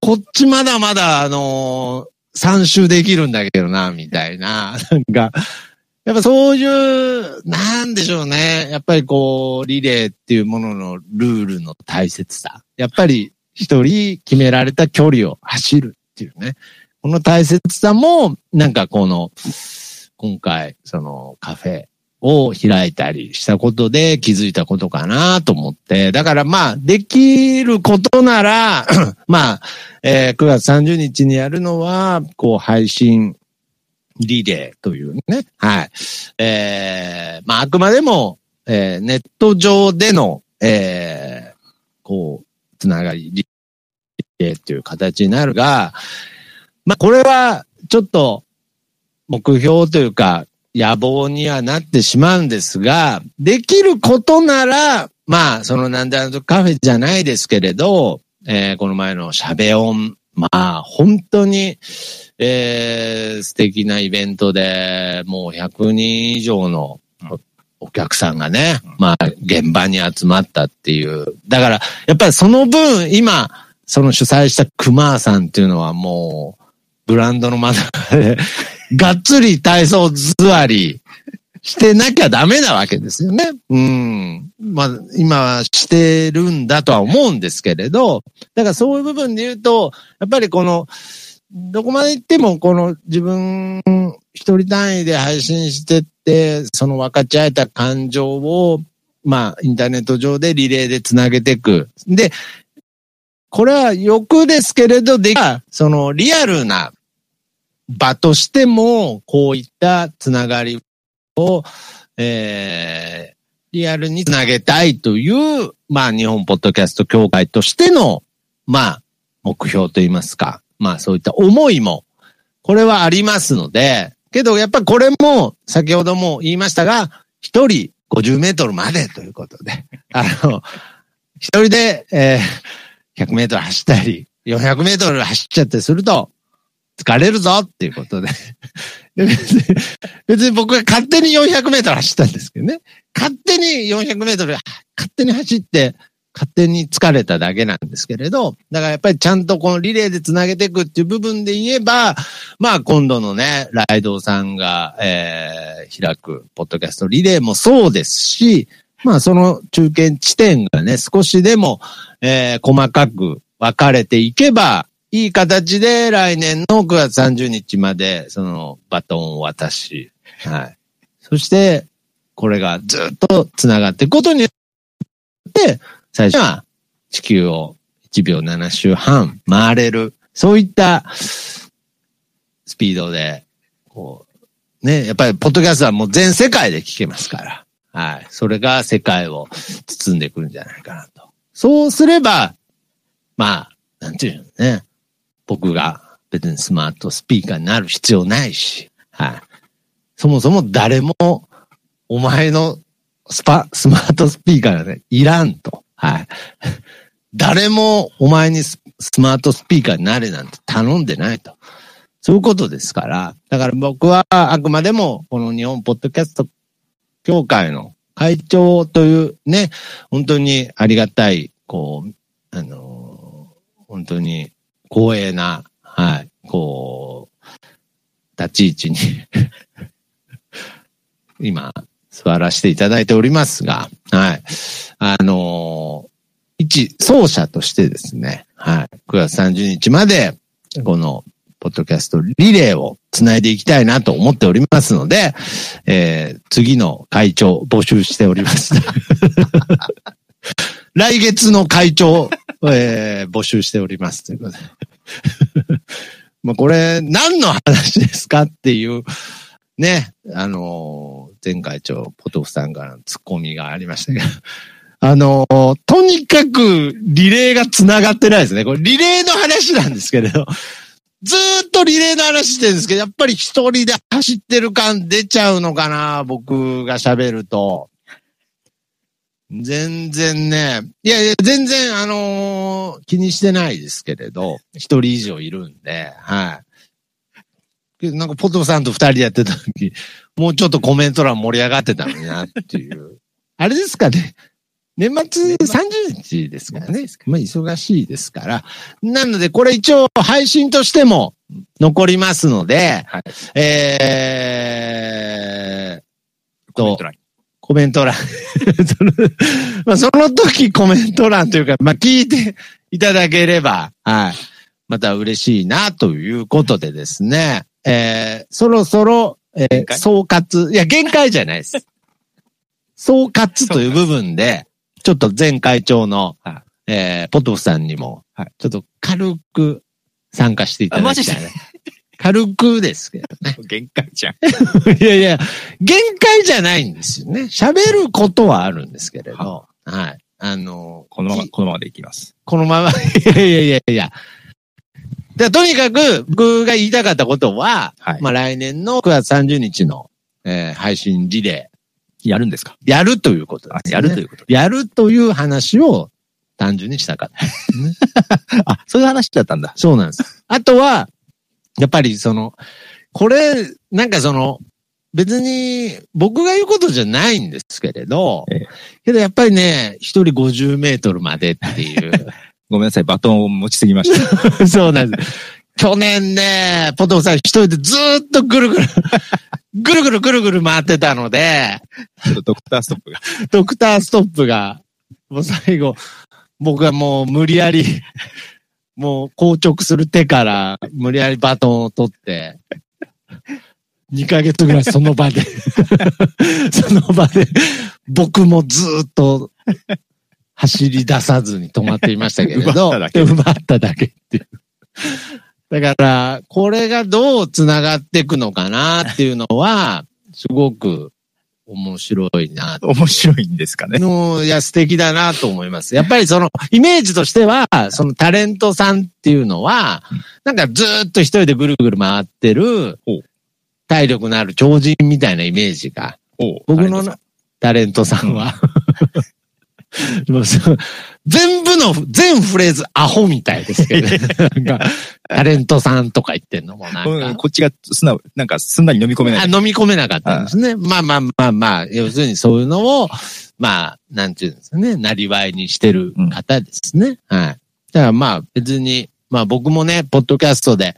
こっちまだまだ、あのー、参集できるんだけどな、みたいな。なんか、やっぱそういう、なんでしょうね。やっぱりこう、リレーっていうもののルールの大切さ。やっぱり一人決められた距離を走るっていうね。この大切さも、なんかこの、今回、そのカフェを開いたりしたことで気づいたことかなと思って、だからまあ、できることなら、まあ、えー、9月30日にやるのは、こう、配信リレーというね、はい。えー、まあ、あくまでも、えー、ネット上での、えー、こう、つながり、リレーという形になるが、まあ、これは、ちょっと、目標というか、野望にはなってしまうんですが、できることなら、まあ、そのなんであのカフェじゃないですけれど、えー、この前のしゃべ音、まあ、本当に、えー、素敵なイベントで、もう100人以上のお客さんがね、まあ、現場に集まったっていう。だから、やっぱりその分、今、その主催した熊さんっていうのはもう、ブランドの真ん中でがっつり体操座りしてなきゃダメなわけですよね。うん。まあ、今はしてるんだとは思うんですけれど、だからそういう部分で言うと、やっぱりこの、どこまで行ってもこの自分一人単位で配信してって、その分かち合えた感情を、まあ、インターネット上でリレーでつなげていく。で、これは欲ですけれど、で、そのリアルな場としても、こういったつながりを、えー、リアルにつなげたいという、まあ、日本ポッドキャスト協会としての、まあ、目標といいますか、まあ、そういった思いも、これはありますので、けど、やっぱこれも、先ほども言いましたが、一人50メートルまでということで、あの、一人で、えー、100メートル走ったり、400メートル走っちゃったりすると、疲れるぞっていうことで。別に、僕が勝手に400メートル走ったんですけどね。勝手に400メートル、勝手に走って、勝手に疲れただけなんですけれど、だからやっぱりちゃんとこのリレーでつなげていくっていう部分で言えば、まあ今度のね、ライドさんが、えー、開くポッドキャストリレーもそうですし、まあその中堅地点がね、少しでも、えー、細かく分かれていけば、いい形で来年の9月30日まで、そのバトンを渡し、はい。そして、これがずっと繋がっていくことによって、最初は地球を1秒7周半回れる。そういったスピードで、こう、ね、やっぱりポッドキャストはもう全世界で聞けますから。はい。それが世界を包んでくるんじゃないかなと。そうすれば、まあ、なんていうのね。僕が別にスマートスピーカーになる必要ないし、はい。そもそも誰も、お前のスパ、スマートスピーカーがね、いらんと。はい。誰もお前にススマートスピーカーになれなんて頼んでないと。そういうことですから。だから僕はあくまでもこの日本ポッドキャスト協会の会長というね、本当にありがたい、こう、あのー本当に光栄な、はい、こう、立ち位置に 今、座らせていただいておりますが、はい。あのー一奏者としてですね、はい。9月30日まで、この、ポッドキャストリレーをつないでいきたいなと思っておりますので、えー、次の会長募集しております。来月の会長、えー、募集しておりますということで。まあこれ何の話ですかっていう、ね、あのー前会長、ポトフさんからのツッコミがありましたけど、あのとにかくリレーが繋がってないですね。これリレーの話なんですけれど、ずっとリレーの話してるんですけど、やっぱり一人で走ってる感出ちゃうのかな、僕が喋ると。全然ね、いやいや、全然、あのー気にしてないですけれど、一人以上いるんで、はい。なんか、ポトフさんと二人でやってた時、もうちょっとコメント欄盛り上がってたのになっていう。あれですかね。年末30日ですからね。まあ、忙しいですから。なので、これ一応配信としても残りますので、はいえー、とコメント、欄 まあ、その時コメント欄というか、まあ、聞いていただければ、はい。また嬉しいな、ということでですね。えー、そろそろ、えー、総括、いや、限界じゃないです。総括という部分で、ちょっと前会長のは、えー、ポトフさんにもはい、ちょっと軽く参加していただきたいね。軽くですけどね。限界じゃん。いやいや、限界じゃないんですよね。喋ることはあるんですけれど、はい。あの、このまま、きこのままでいきます。このまま、いやいやいやいや。でとにかく、僕が言いたかったことは、はい。まあ来年の9月30日の、えー配信リレやるんですか？ー、やるということです、ね。やるということやるという話を単純にしたかった。あ、そういう話だったんだ。そうなんです。あとは、やっぱりその、これ、なんかその、別に僕が言うことじゃないんですけれど、ええけどやっぱりね、一人50メートルまでっていう。ごめんなさい、バトンを持ちすぎました。そうなんです。去年ね、ポトフさん一人でずーっとぐるぐる、ぐるぐるぐるぐる回ってたので、ちょっとドクターストップが。ドクターストップが、もう最後、僕はもう無理やり、もう硬直する手から無理やりバトンを取って、2ヶ月ぐらいその場で、その場で、僕もずーっと走り出さずに止まっていましたけれど、奪っただけ奪っただけっていう。だから、これがどう繋がっていくのかなっていうのは、すごく面白いな。面白いんですかね。の、いや、素敵だなと思います。やっぱりその、イメージとしては、そのタレントさんっていうのは、なんかずーっと一人でぐるぐる回ってる体力のある超人みたいなイメージが、僕のなタレントさんは、全部の、全フレーズアホみたいですけどね。なんか、タレントさんとか言ってんのもなんか。うんこっちが素直、なんかすんなり飲み込めない。あ飲み込めなかったんですね。まあまあまあまあ、要するにそういうのを、まあ、なんていうんですかね、なりわいにしてる方ですね。はい。だからまあ別に、まあ僕もね、ポッドキャストで、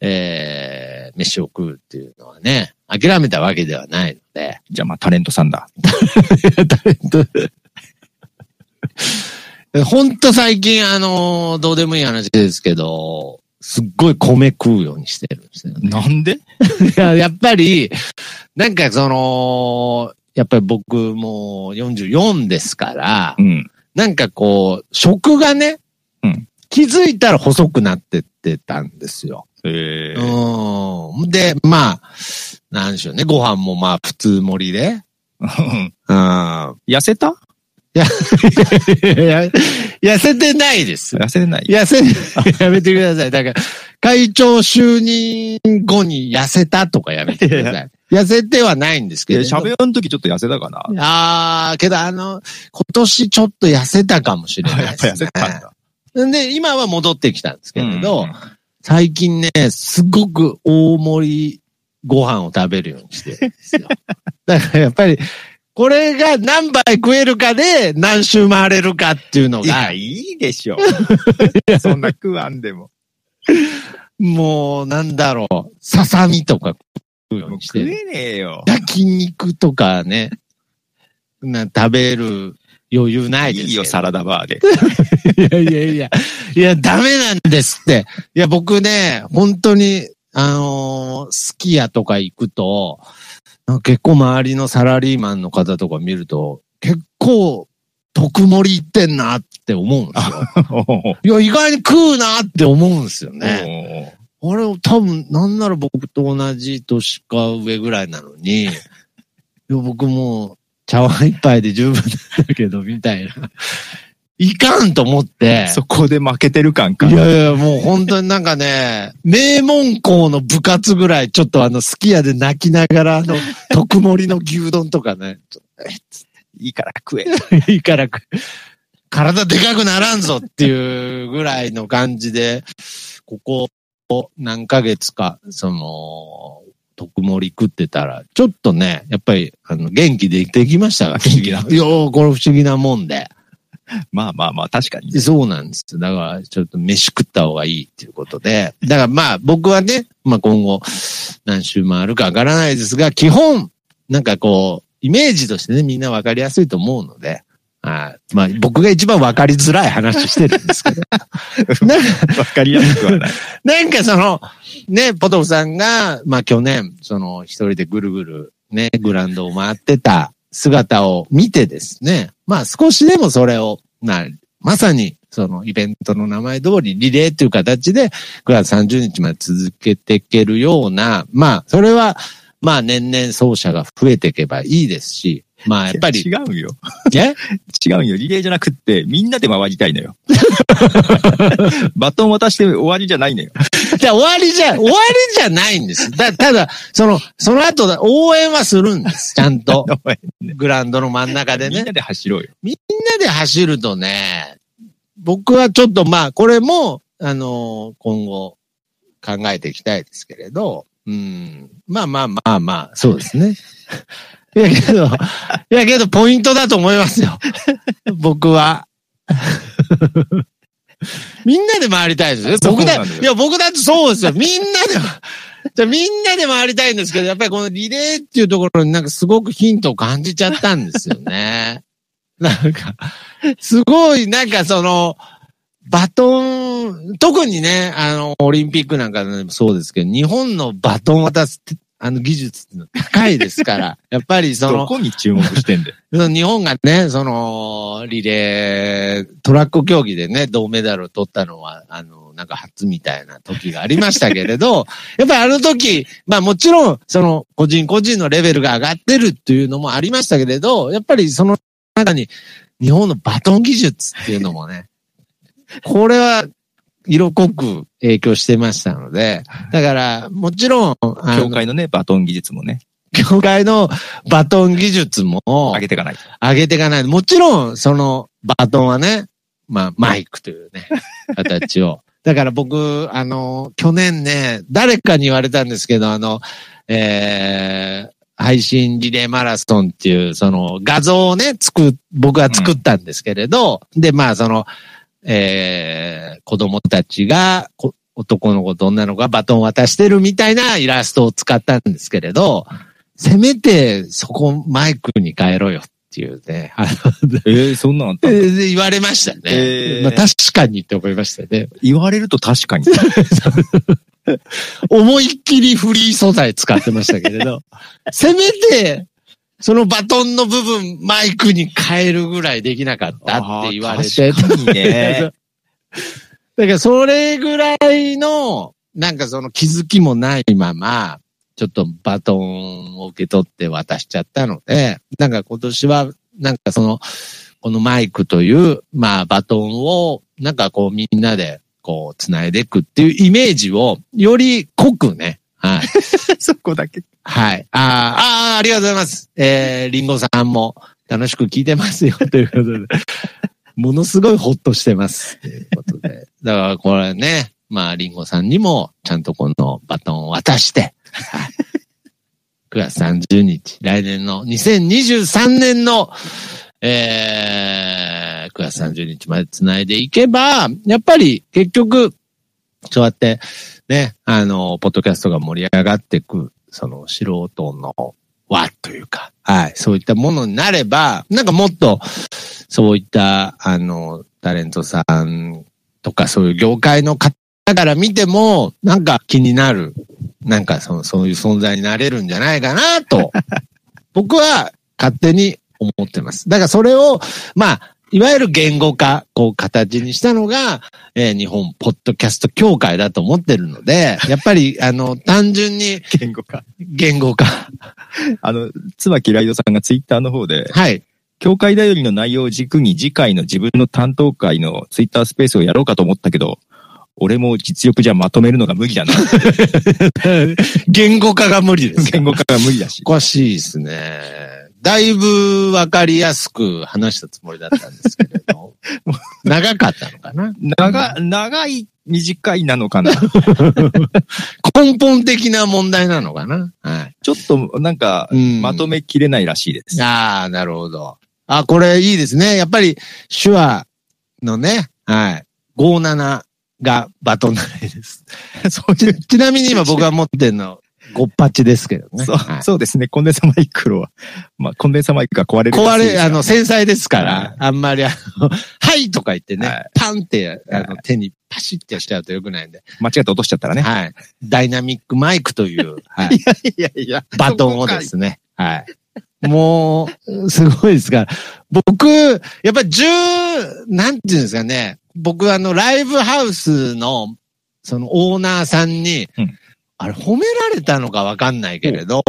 えー、飯を食うっていうのはね、諦めたわけではないので。じゃあまあタレントさんだ。タレント。ほんと最近、あの、どうでもいい話ですけど、すっごい米食うようにしてるんですよね。なんで？いや、やっぱり、なんかその、やっぱり僕もう44ですからう、ん。なんかこう、食がね、うん気づいたら細くなってってたんですよ。ええうん。で、まあ、なんでしょうね。ご飯もまあ普通盛りで。うん。痩せた？いや、痩せてないです。痩せてない。痩せ、やめてください。だから、会長就任後に痩せたとかやめてください。痩せてはないんですけど。喋るの時ちょっと痩せたかなああ、けどあの、今年ちょっと痩せたかもしれないやっぱ。痩せたんだ。で、今は戻ってきたんですけれど、うん最近ね、すごく大盛りご飯を食べるようにしてるんですよ。だからやっぱり、これが何杯食えるかで何周回れるかっていうのいや、が、いいでしょ。そんな食わんでも。もうなんだろう、ささみとか食うようもうにし。食えねえよ。焼肉とかね、な食べる余裕ないですけどいいよ、サラダバーで。いやいやいや、いや、ダメなんですって。いや、僕ね、本当に、あのーすき家とか行くと、結構周りのサラリーマンの方とか見ると、結構、特盛り行ってんなって思うんですよ。いや、意外に食うなって思うんですよね。あれ、多分、なんなら僕と同じ年か上ぐらいなのに、いや僕もう茶碗一杯で十分だけど、みたいな。いかんと思って。そこで負けてる感か。いやいや、もう本当になんかね、名門校の部活ぐらい、ちょっとあの、すき家で泣きながら、あの、特盛りの牛丼とかね、ちょっいいから食え。と いいから食う、体でかくならんぞっていうぐらいの感じで、ここ何ヶ月か、その、特盛り食ってたら、ちょっとね、やっぱり、あの、元気でできましたが、元気だいやーこれ不思議なもんで。まあまあまあ、確かに。そうなんです。だから、ちょっと飯食った方がいいっていうことで。だからまあ、僕はね、まあ今後、何週回るかわからないですが、基本、なんかこう、イメージとしてね、みんなわかりやすいと思うので、はい。まあ、僕が一番わかりづらい話してるんですけど。わかりやすくはない。なんかその、ね、ポトフさんが、まあ去年、その一人でぐるぐるね、グラウンドを回ってた姿を見てですね、まあ少しでもそれを、まあ、まさにそのイベントの名前通りリレーという形で9月30日まで続けていけるような、まあそれは、まあ年々走者が増えていけばいいですし、まあやっぱり、違うよ。ね、違うんよ。リレーじゃなくって、みんなで回りたいのよ。バトン渡して終わりじゃないのよ。じゃあ終わりじゃ、終わりじゃないんです。だただ、その、その後だ応援はするんです。ちゃんと。グラウンドの真ん中でねみんな。で走ろうよ。みんなで走るとね、僕はちょっとまあ、これも、あのー今後考えていきたいですけれど、うん。まあまあまあまあ、そうですね。いやけど、いやけど、ポイントだと思いますよ。僕は。みんなで回りたいですよ。僕だ、いや、僕だってそうですよ。みんなで、じゃあみんなで回りたいんですけど、やっぱりこのリレーっていうところになんかすごくヒントを感じちゃったんですよね。なんか、すごい、なんかその、バトン、特にね、あの、オリンピックなんかでもそうですけど、日本のバトン渡す、あの技術って高いですから、やっぱりその、どこに注目してんだよ。日本がね、その、リレー、トラック競技でね、銅メダルを取ったのは、あの、なんか初みたいな時がありましたけれど、やっぱりあの時、まあもちろん、その個人個人のレベルが上がってるっていうのもありましたけれど、やっぱりその中に日本のバトン技術っていうのもね、これは色濃く影響してましたので、だからもちろん、教会のね、バトン技術もね、教会のバトン技術も上げていかないと。上げていかない。もちろん、そのバトンはね、まあ、マイクというね、形を。だから僕、あの、去年ね、誰かに言われたんですけど、あの、えー、配信リレーマラソンっていう、その画像をね、作っ、僕は作ったんですけれど、で、まあ、その、えー、子供たちが、こ男の子と女の子がバトンを渡してるみたいなイラストを使ったんですけれど、せめてそこマイクに変えろよっていうね、ええそんなんあったえー言われましたね。えーまあ確かにって思いましたね。言われると確かに。思いっきりフリー素材使ってましたけれど、せめて、そのバトンの部分マイクに変えるぐらいできなかったって言われて。確かにね。だからそれぐらいの、なんかその気づきもないまま、ちょっとバトンを受け取って渡しちゃったので、なんか今年は、なんかその、このマイクという、まあバトンを、なんかこうみんなで、こう、繋いでいくっていうイメージを、より濃くね、はい。そこだけ。はい。あーあー、ありがとうございます。えー、リンゴさんも楽しく聞いてますよ、ということで。ものすごいホッとしてます。ということで。だからこれね、まあ、リンゴさんにも、ちゃんとこのバトンを渡して、はい9月30日、来年の2023年の、えー、9月30日まで繋いでいけば、やっぱり結局、そうやって、ね、あの、ポッドキャストが盛り上がっていく、その素人の輪というか、はい、そういったものになれば、なんかもっと、そういった、あの、タレントさんとかそういう業界の方から見ても、なんか気になる、なんかその、そういう存在になれるんじゃないかなと、僕は勝手に思ってます。だからそれを、まあ、いわゆる言語化、こう形にしたのが、えー日本ポッドキャスト協会だと思ってるので、やっぱり、あの、単純に言語化。言語化。あの、椿ライドさんがツイッターの方で、はい。教会だよりの内容を軸に次回の自分の担当会のツイッタースペースをやろうかと思ったけど、俺も実力じゃまとめるのが無理だな。言語化が無理です。言語化が無理だし。おかしいですね。だいぶわかりやすく話したつもりだったんですけれど。長かったのかな？長、長い、短いなのかな？根本的な問題なのかな？はい。ちょっとなんか、うんまとめきれないらしいです。ああ、なるほど。あ、これいいですね。やっぱり手話のね、はい。57がバトンないです。そうちちなみに今僕が持ってるの、ゴッパチですけどね。そうはいそうですね。コンデンサマイクロは、まあ、コンデンサマイクが壊れる壊れ、あの、繊細ですかはら、あんまりあの、はいとか言ってね、はいパンって、あのは、手にパシッてしちゃうとよくないんで、間違って落としちゃったらね。はい。ダイナミックマイクという、はい、いやいや、バトンをですね、はい。もう、すごいですから。僕、やっぱり十、なんていうんですかね。僕あの、ライブハウスの、そのオーナーさんに、うんあれ褒められたのかわかんないけれど、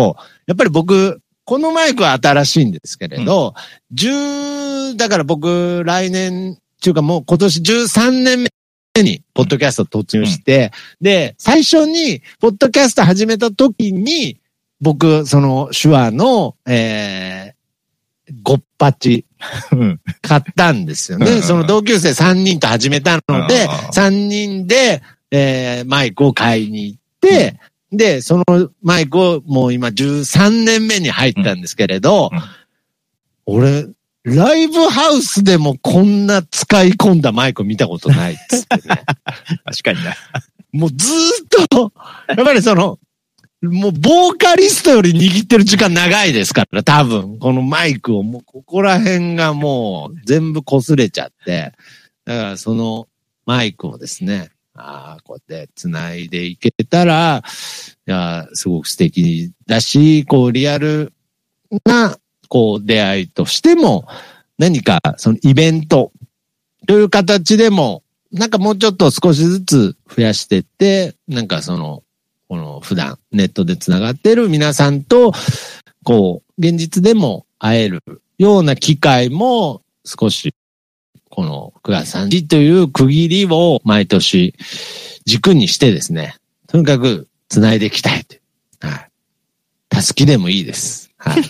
やっぱり僕、このマイクは新しいんですけれど、十、だから僕、来年、っていうかもう今年13年目に、ポッドキャスト突入して、で、最初に、ポッドキャスト始めた時に、僕、その、手話の、えー、ごっぱちうん。買ったんですよね。うん。うんうんその同級生3人と始めたのでうん、3人で、えー、マイクを買いに行って、で、そのマイクをもう今13年目に入ったんですけれど、うんうん俺、ライブハウスでもこんな使い込んだマイク見たことないっつってね。確かにな。もうずーっと、やっぱりその、もうボーカリストより握ってる時間長いですから、多分。このマイクをもうここら辺がもう全部擦れちゃって。だからそのマイクをですね、ああ、こうやって繋いでいけたら、いや、すごく素敵だし、こうリアルな、こう出会いとしても、何かそのイベントという形でも、なんかもうちょっと少しずつ増やしてって、なんかその、この普段ネットで繋がってる皆さんと、こう、現実でも会えるような機会も少し、この9月3日という区切りを毎年軸にしてですね、とにかく繋いでいきたい。はい。たすきでもいいです。はい。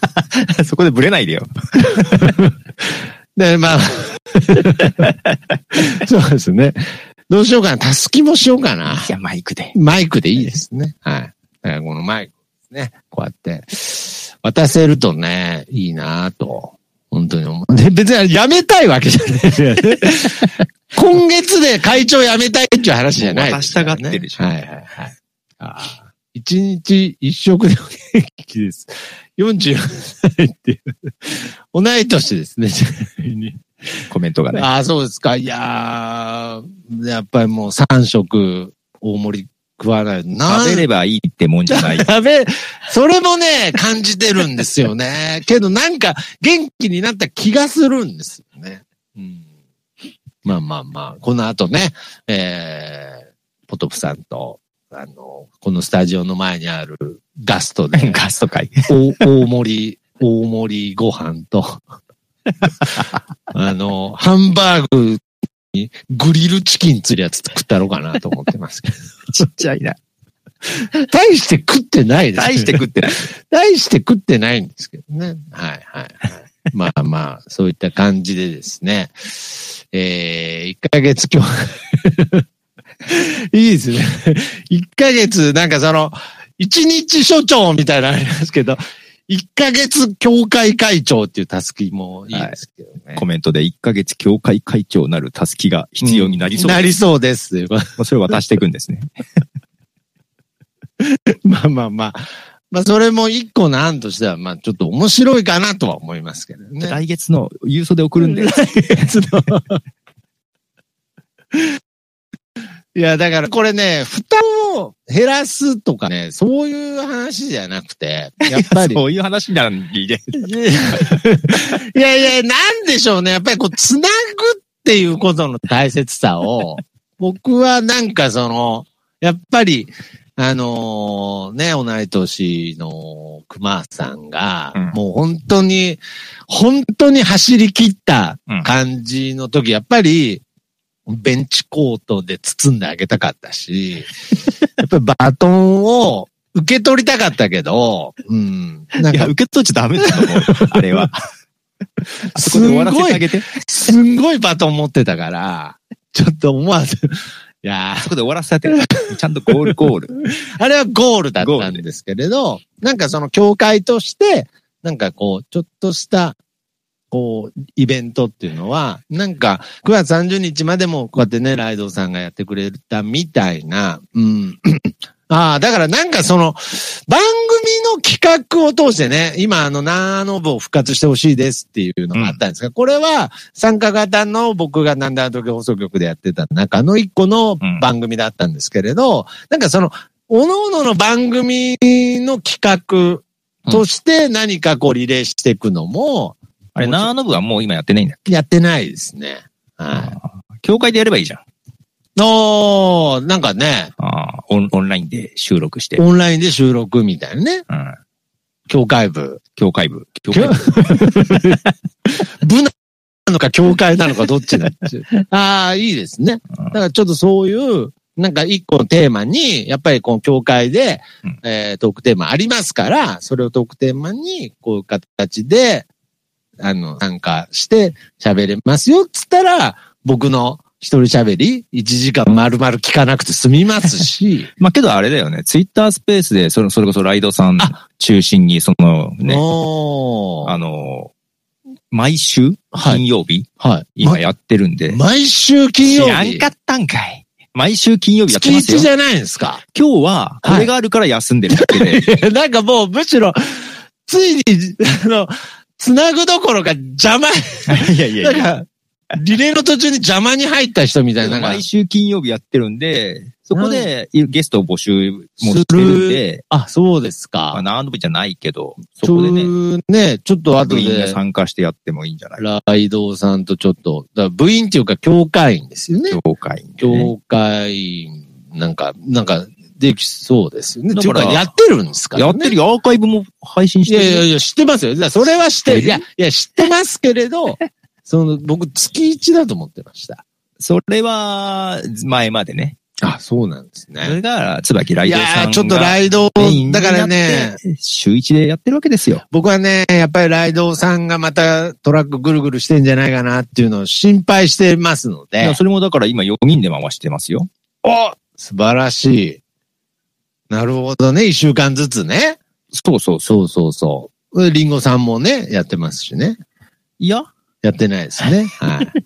そこでブレないでよ。で、まあ、そうですね。どうしようかな。たすきもしようかな。いや、マイクで。マイクでいいですね。はい。だからこのマイクですね。こうやって、渡せるとね、いいなと、本当に思う。で、別にやめたいわけじゃないですよね。今月で会長辞めたいっていう話じゃないね、渡したがってるじゃんはいはいはい。一日一食でも元気です。44歳っていう。同い年ですね、ちなみに。コメントがね。ああ、そうですか。いやー、やっぱりもう3食大盛り食わないとな食べればいいってもんじゃない。食べ、それもね、感じてるんですよね。けどなんか元気になった気がするんですよね。うん、まあまあまあ、この後ね、えー、ポトフさんと、あの、このスタジオの前にあるガストで、ガスト会。大大盛り、大盛りご飯と、あの、ハンバーグにグリルチキンつるやつ食ったろうかなと思ってますけど。ちっちゃいな。大して食ってないです、大して食ってない。大して食ってないんですけどね。はいはいはい。まあまあ、そういった感じでですね。えー、1ヶ月今日、いいですね。1ヶ月、なんかその、1日所長みたいなのありますけど、1ヶ月協会会長っていうタスキもいいですけどね。コメントで1ヶ月協会会長なるタスキが必要になりそうです。なりそうです。それを渡していくんですね。まあまあまあ。まあそれも一個の案としては、まあちょっと面白いかなとは思いますけどね。来月の郵送で送るんで。来月のいや、だからこれね、負担を減らすとかね、そういう話じゃなくて、やっぱり。そういう話なんで。いやいや、なんでしょうね。やっぱりこう、つなぐっていうことの大切さを、僕はなんかその、やっぱり、あのね、同い年の熊さんが、うんもう本当に、本当に走り切った感じの時、やっぱり、ベンチコートで包んであげたかったし、やっぱりバトンを受け取りたかったけど、うん。なんいや、か、受け取っちゃダメだと思う。あれは。すごい。すんごいバトン持ってたから、ちょっと思わず、いやあそこで終わらせて。ちゃんとゴールゴール。ー あれはゴールだったんですけれど、なんかその協会として、なんかこう、ちょっとした、こう、イベントっていうのは、なんか、9月30日までもこうやってね、ライドさんがやってくれたみたいな、うん。ああ、だからなんかその、番組の企画を通してね、今あの、ナーノブを復活してほしいですっていうのがあったんですが、これは参加型の僕がなんだ時放送局でやってた中の一個の番組だったんですけれど、なんかその、各々の番組の企画として何かこうリレーしていくのも、あれ、ナーノブはもう今やってないんだ。やってないですね。はい。教会でやればいいじゃん。おー、なんかね、あーオンオンラインで収録して。オンラインで収録みたいなね、うん。協会部。教会部。教会部。部なのか協会なのかどっちだっていう ああ、いいですね。だからちょっとそういう、なんか一個のテーマに、やっぱりこの協会で、うんえートークテーマありますから、それをトークテーマに、こういう形で、あの、参加して喋れますよ、つったら、僕の一人喋り、1時間丸々聞かなくて済みますし、まあけどあれだよね。ツイッタースペースで、それそれこそライドさん中心に、そのね、あの、毎週はい金曜日、はい。今やってるんで。ま毎週金曜日？知らんか、ったんかい。毎週金曜日やって月ますよ1。じゃないんですか？今日は、これがあるから休んでるだけで。なんかもうむしろ、ついに、あの、つなぐどころか邪魔。いやいやいや。リレーの途中に邪魔に入った人みたいな。毎週金曜日やってるんで、そこでゲストを募集もしてるんで、あ、そうですまあ、か。何度もじゃないけど、そこでね、ね。ね、ちょっと後部員がで、参加してやってもいいんじゃない？ライドウさんとちょっと、だ部員っていうか教会員ですよね。協会員でね、教会員、なんか、なんか、できそうですよね。だからやってるんですかやってるよ、アーカイブも配信しいてるいやいや、知ってますよ。それは知ってる。いや、いや、知ってますけれど、その、僕、月1だと思ってました。それは、前までね。あ、そうなんですそれね。が、椿ラいイドさんがやー、ちょっとライドだからね、、週一でやってるわけですよ。僕はね、やっぱりライドさんがまたトラックぐるぐるしてんじゃないかなっていうのを心配してますのでいや、。それもだから今4人で回してますよ。お素晴らしい。なるほどね、一週間ずつね。そうそうそう。そうそう。リンゴさんもね、やってますしね。いや、やってないですね。はい。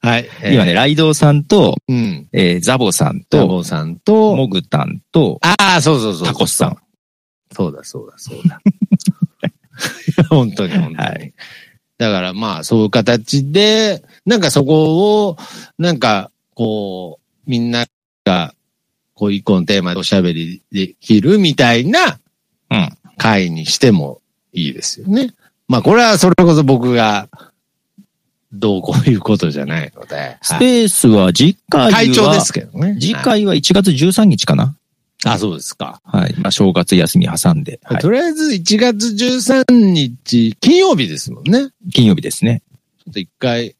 はい。えー今ね、ライドウさんと、うん。えーザボさんと、ダボさんと、モグタンと、ああ、そうそうそう。タコスさん。そうだ、そうだ、そうだ。本当に、本当に。はいだからまあ、そういう形で、なんかそこを、なんか、こう、みんなが、こう、一個のテーマでおしゃべりできるみたいなうん。会にしてもいいですよね。まあ、これはそれこそ僕が、どうこういうことじゃないので。スペースは次回は、会長ですけどね。次はい回は1月13日かなあ、そうですか。はい。まあ、正月休み挟んで、はい。とりあえず1月13日、金曜日ですもんね。金曜日ですね。ちょっと一回、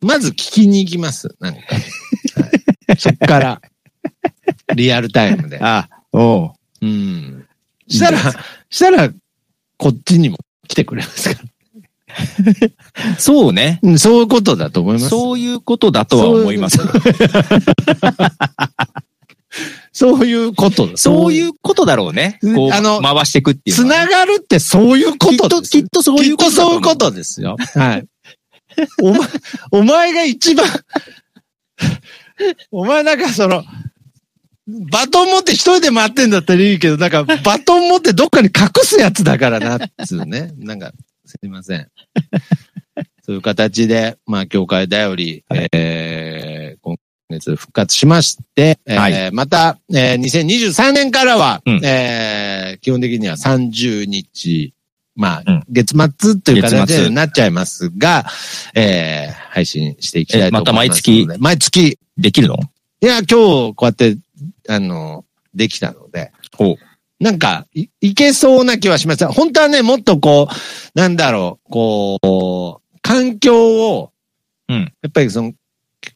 まず聞きに行きます。なんか。はい、そっから、リアルタイムで。あ、おううん。したら、したら、こっちにも来てくれますか そうね。うんそういうことだと思います。そういうことだとは思います。そういうこと。そういうことだろうね。こう、あの回していくっていうつ。ながるってそういうことですきっと、きっとそういうこときっとそういうことですよ。はい。お前、お前が一番、お前なんかその、バトン持って一人で回ってんだったらいいけど、なんかバトン持ってどっかに隠すやつだからな、っつうね。なんか、すいません。そういう形で、まあ、協会だより、はい。えー、今月復活しまして、えーはい。また、えー、2023年からは、うん。えー、基本的には30日、まあ、うん。月末という形になっちゃいますが、えー、配信していきたいと思いますまた毎月？毎月。できるの？いや、今日、こうやって、あの、できたので、ほう。なんかい、いけそうな気はしました。本当はね、もっとこう、なんだろう、こう、環境を、うんやっぱりその、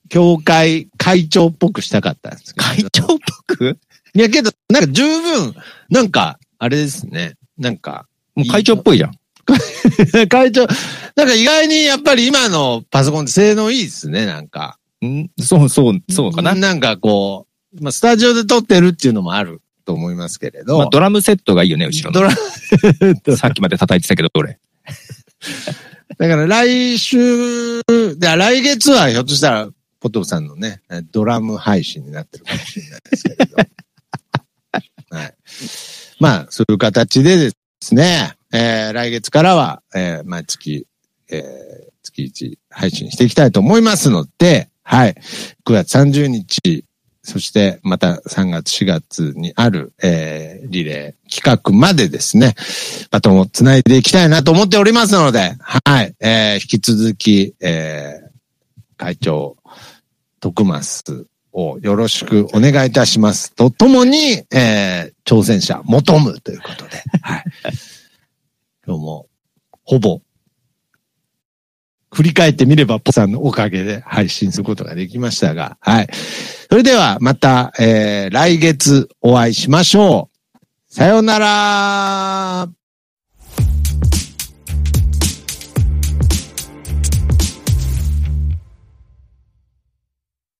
協会会長っぽくしたかったんです会長っぽく？いやけど、なんか十分、なんか、あれですね。なんか、もう会長っぽいじゃん。会長、なんか意外にやっぱり今のパソコンって性能いいですね、なんか。ん？そうそう、そうかな？なんかこう、まあ、スタジオで撮ってるっていうのもあると思いますけれど。まあ、ドラムセットがいいよね、後ろドの。ラ さっきまで叩いてたけど、どれ？だから来週、で来月はひょっとしたら、ポトフさんのね、ドラム配信になってるかもしれないですけれど。はい。まあ、そういう形でですね、えー、来月からは、えー、毎月、えー、月1配信していきたいと思いますので、はい。9月30日、そしてまた3月4月にある、えー、リレー企画までですね、バトンを繋いでいきたいなと思っておりますので、はい。えー、引き続き、えー、会長、徳増をよろしくお願いいたします。とともに、えー、挑戦者求むということで、はい。今日も、ほぼ、振り返ってみれば、ポさんのおかげで配信することができましたが、はい。それでは、また、えー、来月お会いしましょう。さようなら